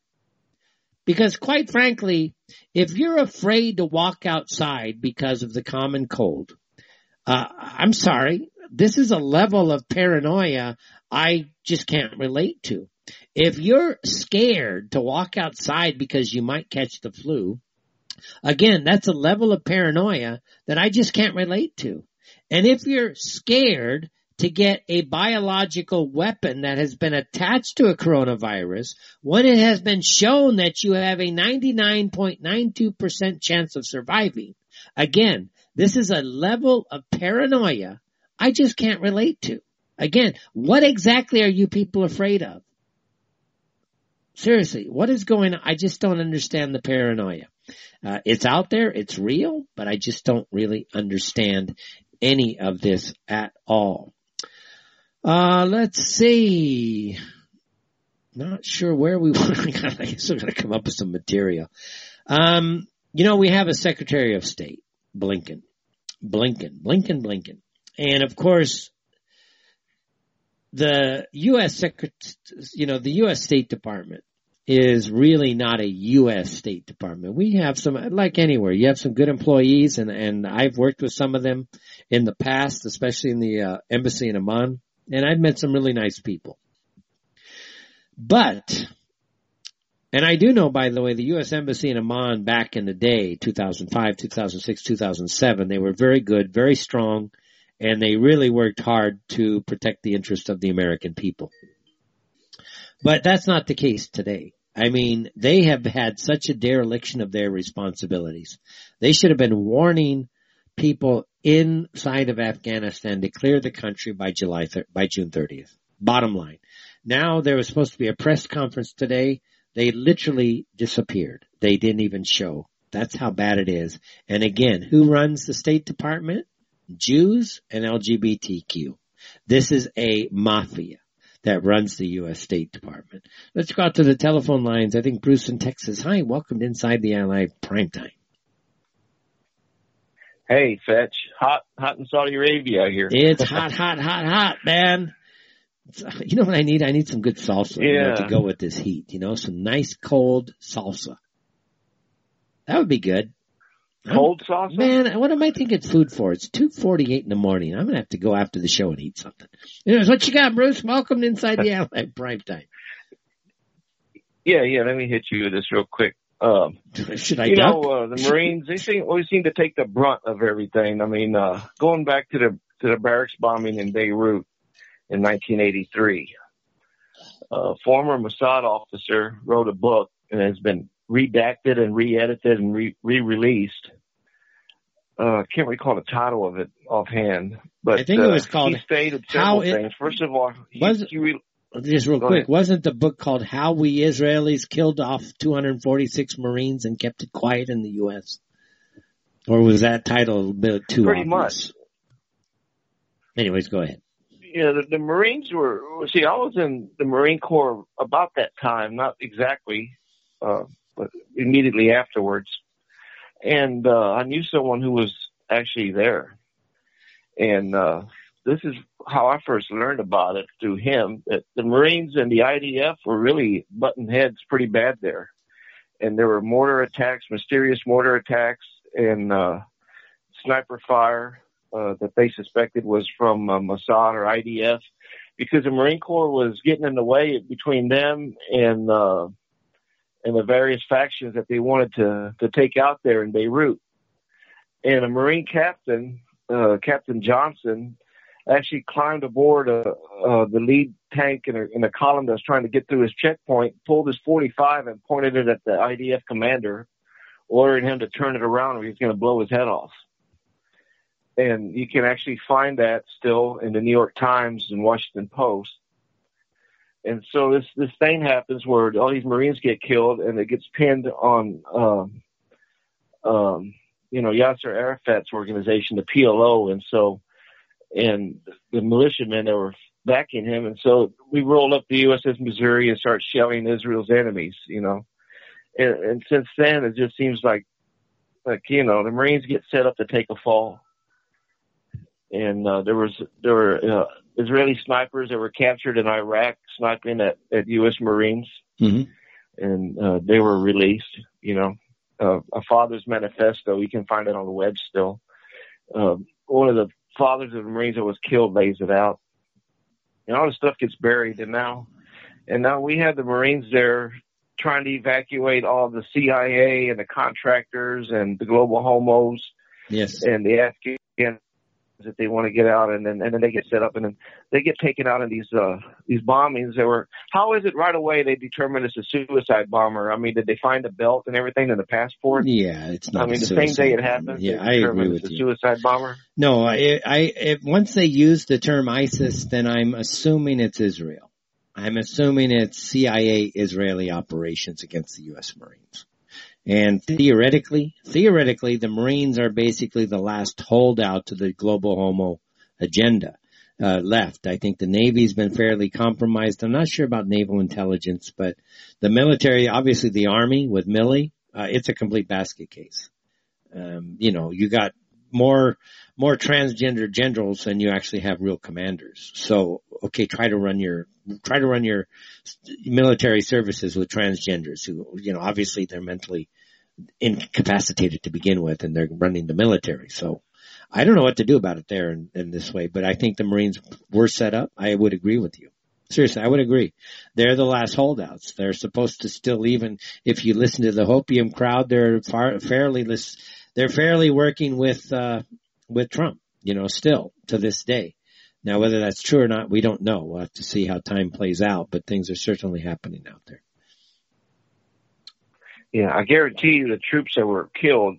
Because quite frankly, if you're afraid to walk outside because of the common cold, uh, I'm sorry, this is a level of paranoia I just can't relate to. If you're scared to walk outside because you might catch the flu, again, that's a level of paranoia that I just can't relate to. And if you're scared to get a biological weapon that has been attached to a coronavirus when it has been shown that you have a 99.92% chance of surviving. Again, this is a level of paranoia I just can't relate to. Again, what exactly are you people afraid of? Seriously, what is going on? I just don't understand the paranoia. Uh, it's out there, it's real, but I just don't really understand any of this at all. Uh, let's see. Not sure where we [LAUGHS] want. I guess we're going to come up with some material. Um, you know, we have a Secretary of State, Blinken, Blinken, Blinken, Blinken, and of course, the U.S. Secret, you know, the U.S. State Department is really not a U.S. State Department. We have some, like anywhere, you have some good employees, and and I've worked with some of them in the past, especially in the uh, embassy in Amman and I've met some really nice people. But, and I do know, by the way, the U.S. Embassy in Amman back in the day, 2005, 2006, 2007, they were very good, very strong, and they really worked hard to protect the interest of the American people. But that's not the case today. I mean, they have had such a dereliction of their responsibilities. They should have been warning people inside of Afghanistan to clear the country by July thir- by June 30th. Bottom line. Now there was supposed to be a press conference today. They literally disappeared. They didn't even show. That's how bad it is. And again, who runs the State Department? Jews and LGBTQ. This is a mafia that runs the U.S. State Department. Let's go out to the telephone lines. I think Bruce in Texas. Hi, welcome to Inside the Eye Live Primetime. Hey, Fetch, hot, hot in Saudi Arabia here. It's [LAUGHS] hot, hot, hot, hot, man. Uh, you know what I need? I need some good salsa yeah. you know, to go with this heat. You know, some nice cold salsa. That would be good. Cold salsa? Man, what am I thinking food for? It's 2.48 in the morning. I'm going to have to go after the show and eat something. Anyways, what you got, Bruce? Welcome to Inside the [LAUGHS] Eye Live Prime Time. Yeah, yeah, let me hit you with this real quick. Um, Should I you duck? know, uh, the Marines, they seem, always seem to take the brunt of everything. I mean, uh, going back to the, to the barracks bombing in Beirut in 1983, a former Mossad officer wrote a book and has been redacted and re-edited and re- re-released. Uh, can't recall the title of it offhand, but I think it was uh, called he stated several How it- things. First of all, he, Was- he re- Just real Go quick, ahead. wasn't the book called How We Israelis Killed Off 246 Marines and Kept It Quiet in the U.S.? Or was that title a bit too pretty obvious? much. Anyways, go ahead. Yeah, the, the Marines were. See, I was in the Marine Corps about that time, not exactly, uh, but immediately afterwards, and uh, I knew someone who was actually there, and uh, this is how I first learned about it through him. That the Marines and the IDF were really button heads pretty bad there, and there were mortar attacks, mysterious mortar attacks, and uh, sniper fire uh, that they suspected was from uh, Mossad or IDF because the Marine Corps was getting in the way between them and uh, and the various factions that they wanted to to take out there in Beirut. And a Marine captain, uh, Captain Johnson, actually climbed aboard uh, uh, the lead tank in a, in a column that was trying to get through his checkpoint, pulled his 45 and pointed it at the IDF commander, ordering him to turn it around or he's going to blow his head off. and you can actually find that still in the New York Times and Washington Post. And so this this thing happens where all these Marines get killed, and it gets pinned on, um, um, you know, Yasser Arafat's organization, the PLO, and so, and the militiamen that were backing him, and so we rolled up the USS Missouri and start shelling Israel's enemies, you know, and, and since then it just seems like, like you know, the Marines get set up to take a fall, and uh, there was there were uh, Israeli snipers that were captured in Iraq sniping at, at U.S. Marines, mm-hmm. and uh, they were released. You know, uh, a father's manifesto. You can find it on the web still. Uh, one of the fathers of the Marines that was killed lays it out, and all the stuff gets buried. And now, and now we have the Marines there trying to evacuate all the CIA and the contractors and the global homos. Yes. And the Afghan that they want to get out and then and then they get set up and then they get taken out in these uh these bombings that were how is it right away they determine it's a suicide bomber? I mean did they find the belt and everything in the passport? Yeah it's not i mean the same day it happened yeah i agree with it's you a suicide bomber? No i i if, once they use the term isis then i'm assuming it's israel. I'm assuming it's cia israeli operations against the u.s marines and theoretically, theoretically, the Marines are basically the last holdout to the global homo agenda. Uh, left. I think the Navy's been fairly compromised. I'm not sure about naval intelligence, but the military, obviously the Army with Milley, uh, it's a complete basket case. Um, you know, you got more, more transgender generals than you actually have real commanders. So, okay, try to run your, try to run your military services with transgenders who, you know, obviously they're mentally incapacitated to begin with and they're running the military. So I don't know what to do about it there in, in this way, but I think the Marines were set up. I would agree with you. Seriously, I would agree. They're the last holdouts. They're supposed to still even, if you listen to the Hopium crowd, they're far, fairly, they're fairly working with, uh, with Trump, you know, still to this day. Now, whether that's true or not, we don't know. We'll have to see how time plays out, but things are certainly happening out there. Yeah, I guarantee you the troops that were killed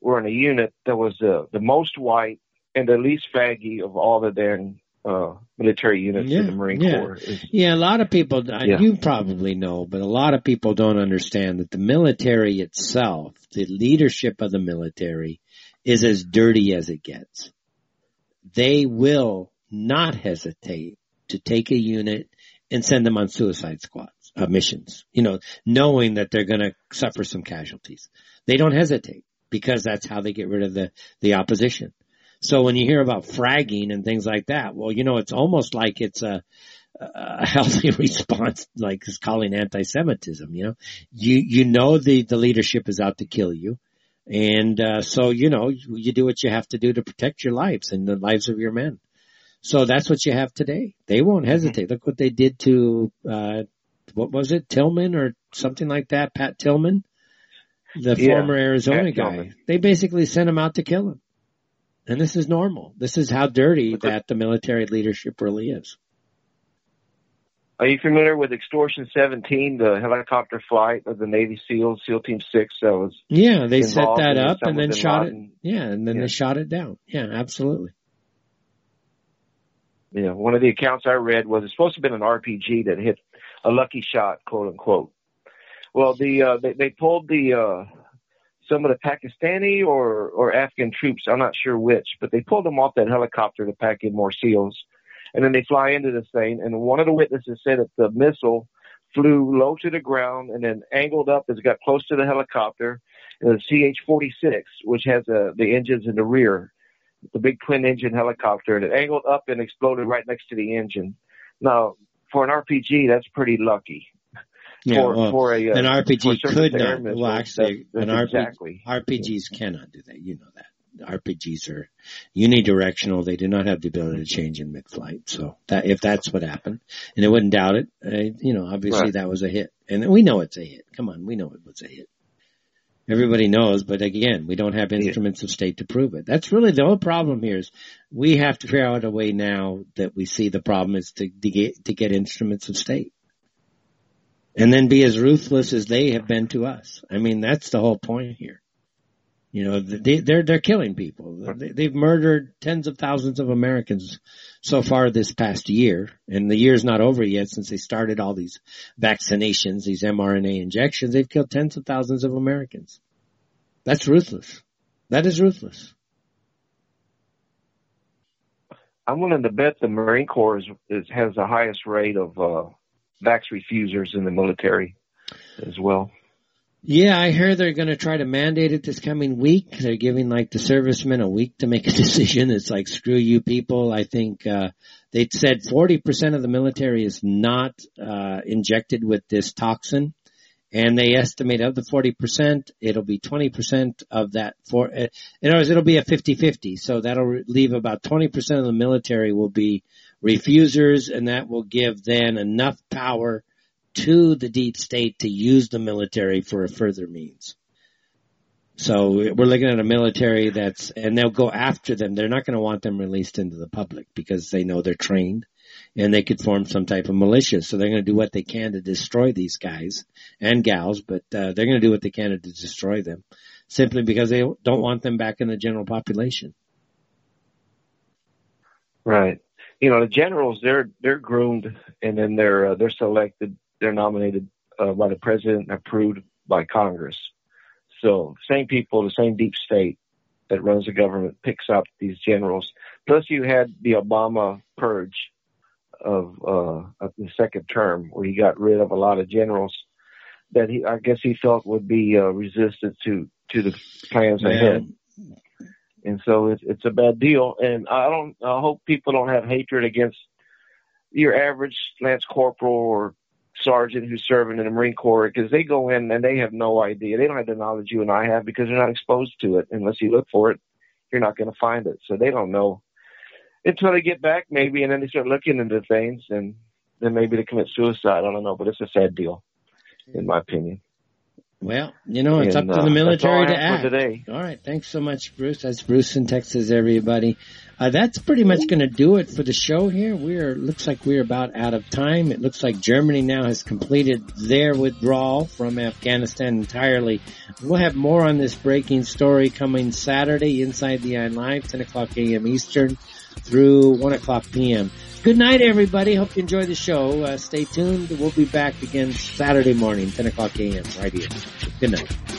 were in a unit that was the the most white and the least faggy of all the damn uh, military units yeah, in the Marine yeah. Corps. Yeah, a lot of people, Yeah. you probably know, but a lot of people don't understand that the military itself, the leadership of the military is as dirty as it gets. They will not hesitate to take a unit and send them on suicide squads, uh, missions, you know, knowing that they're going to suffer some casualties. They don't hesitate because that's how they get rid of the, the opposition. So when you hear about fragging and things like that, well, you know, it's almost like it's a, a healthy [LAUGHS] response, like it's calling anti-Semitism, you know, you, you know, the, the leadership is out to kill you. And, uh, so, you know, you, you do what you have to do to protect your lives and the lives of your men. So that's what you have today. They won't hesitate. Look what they did to, uh, what was it? Tillman or something like that? Pat Tillman, the Yeah, former Arizona Pat guy. Tillman. They basically sent him out to kill him. And this is normal. This is how dirty that the military leadership really is. Are you familiar with Extortion 17, the helicopter flight of the Navy SEALs, SEAL Team 6 that was Yeah, they set that up and then shot it. Yeah, and then Yeah. they shot it down. Yeah, absolutely. Know, one of the accounts I read was it's supposed to have been an RPG that hit a lucky shot, quote unquote. Well, the uh, they, they pulled the uh, some of the Pakistani or or Afghan troops. I'm not sure which, but they pulled them off that helicopter to pack in more SEALs, and then they fly into this thing. And one of the witnesses said that the missile flew low to the ground and then angled up as it got close to the helicopter. And the CH-46, which has uh, the engines in the rear, the big twin engine helicopter, and it angled up and exploded right next to the engine. Now, for an RPG, that's pretty lucky. Yeah, for, well, for a uh, an RPG could not. missiles, Well, actually, that's, an RPG, exactly. RPGs cannot do that. You know that. RPGs are unidirectional. They do not have the ability to change in mid-flight. So that if that's what happened, and I wouldn't doubt it, uh, you know, obviously Right. that was a hit, and we know it's a hit. Come on, we know it was a hit. Everybody knows, but again, we don't have instruments of state to prove it. That's really the whole problem here is we have to figure out a way now that we see the problem is to, to get, to get instruments of state. And then be as ruthless as they have been to us. I mean, that's the whole point here. You know, they, they're, they're killing people. They've murdered tens of thousands of Americans so far this past year. And the year's not over yet since they started all these vaccinations, these mRNA injections. They've killed tens of thousands of Americans. That's ruthless. That is ruthless. I'm willing to bet the Marine Corps is, is, has the highest rate of uh, vax refusers in the military as well. Yeah, I heard they're going to try to mandate it this coming week. They're giving like the servicemen a week to make a [LAUGHS] decision. It's like screw you people. I think uh they said 40% of the military is not uh injected with this toxin and they estimate of the 40%, it'll be 20% of that for uh, in other words it'll be a 50-50. So that'll leave about 20% of the military will be refusers and that will give then enough power to the deep state to use the military for a further means. So we're looking at a military that's, and they'll go after them. They're not going to want them released into the public because they know they're trained and they could form some type of militia. So they're going to do what they can to destroy these guys and gals, but uh, they're going to do what they can to destroy them simply because they don't want them back in the general population. Right. You know, the generals, they're, they're groomed and then they're, uh, they're selected they're nominated uh, by the president and approved by Congress. So same people, the same deep state that runs the government picks up these generals. Plus you had the Obama purge of, uh, of the second term where he got rid of a lot of generals that he, I guess he felt would be uh, resistant to, to the plans yeah. ahead. And so it's, it's a bad deal. And I don't, I hope people don't have hatred against your average Lance Corporal or sergeant who's serving in the Marine Corps because they go in and they have no idea. They don't have the knowledge you and I have because they're not exposed to it. Unless you look for it, you're not going to find it. So they don't know until they get back, maybe, and then they start looking into things, and then maybe they commit suicide. I don't know, but it's a sad deal, in my opinion. Well, you know, it's and, up to the uh, military to act. Today. All right. Thanks so much, Bruce. That's Bruce in Texas, everybody. Uh, that's pretty much going to do it for the show here. We're, looks like we're about out of time. It looks like Germany now has completed their withdrawal from Afghanistan entirely. We'll have more on this breaking story coming Saturday inside the Eye Live, 10 o'clock a.m. Eastern through 1 o'clock p.m. Good night, everybody. Hope you enjoy the show. Uh, stay tuned. We'll be back again Saturday morning, 10 o'clock a.m. right here. Good night.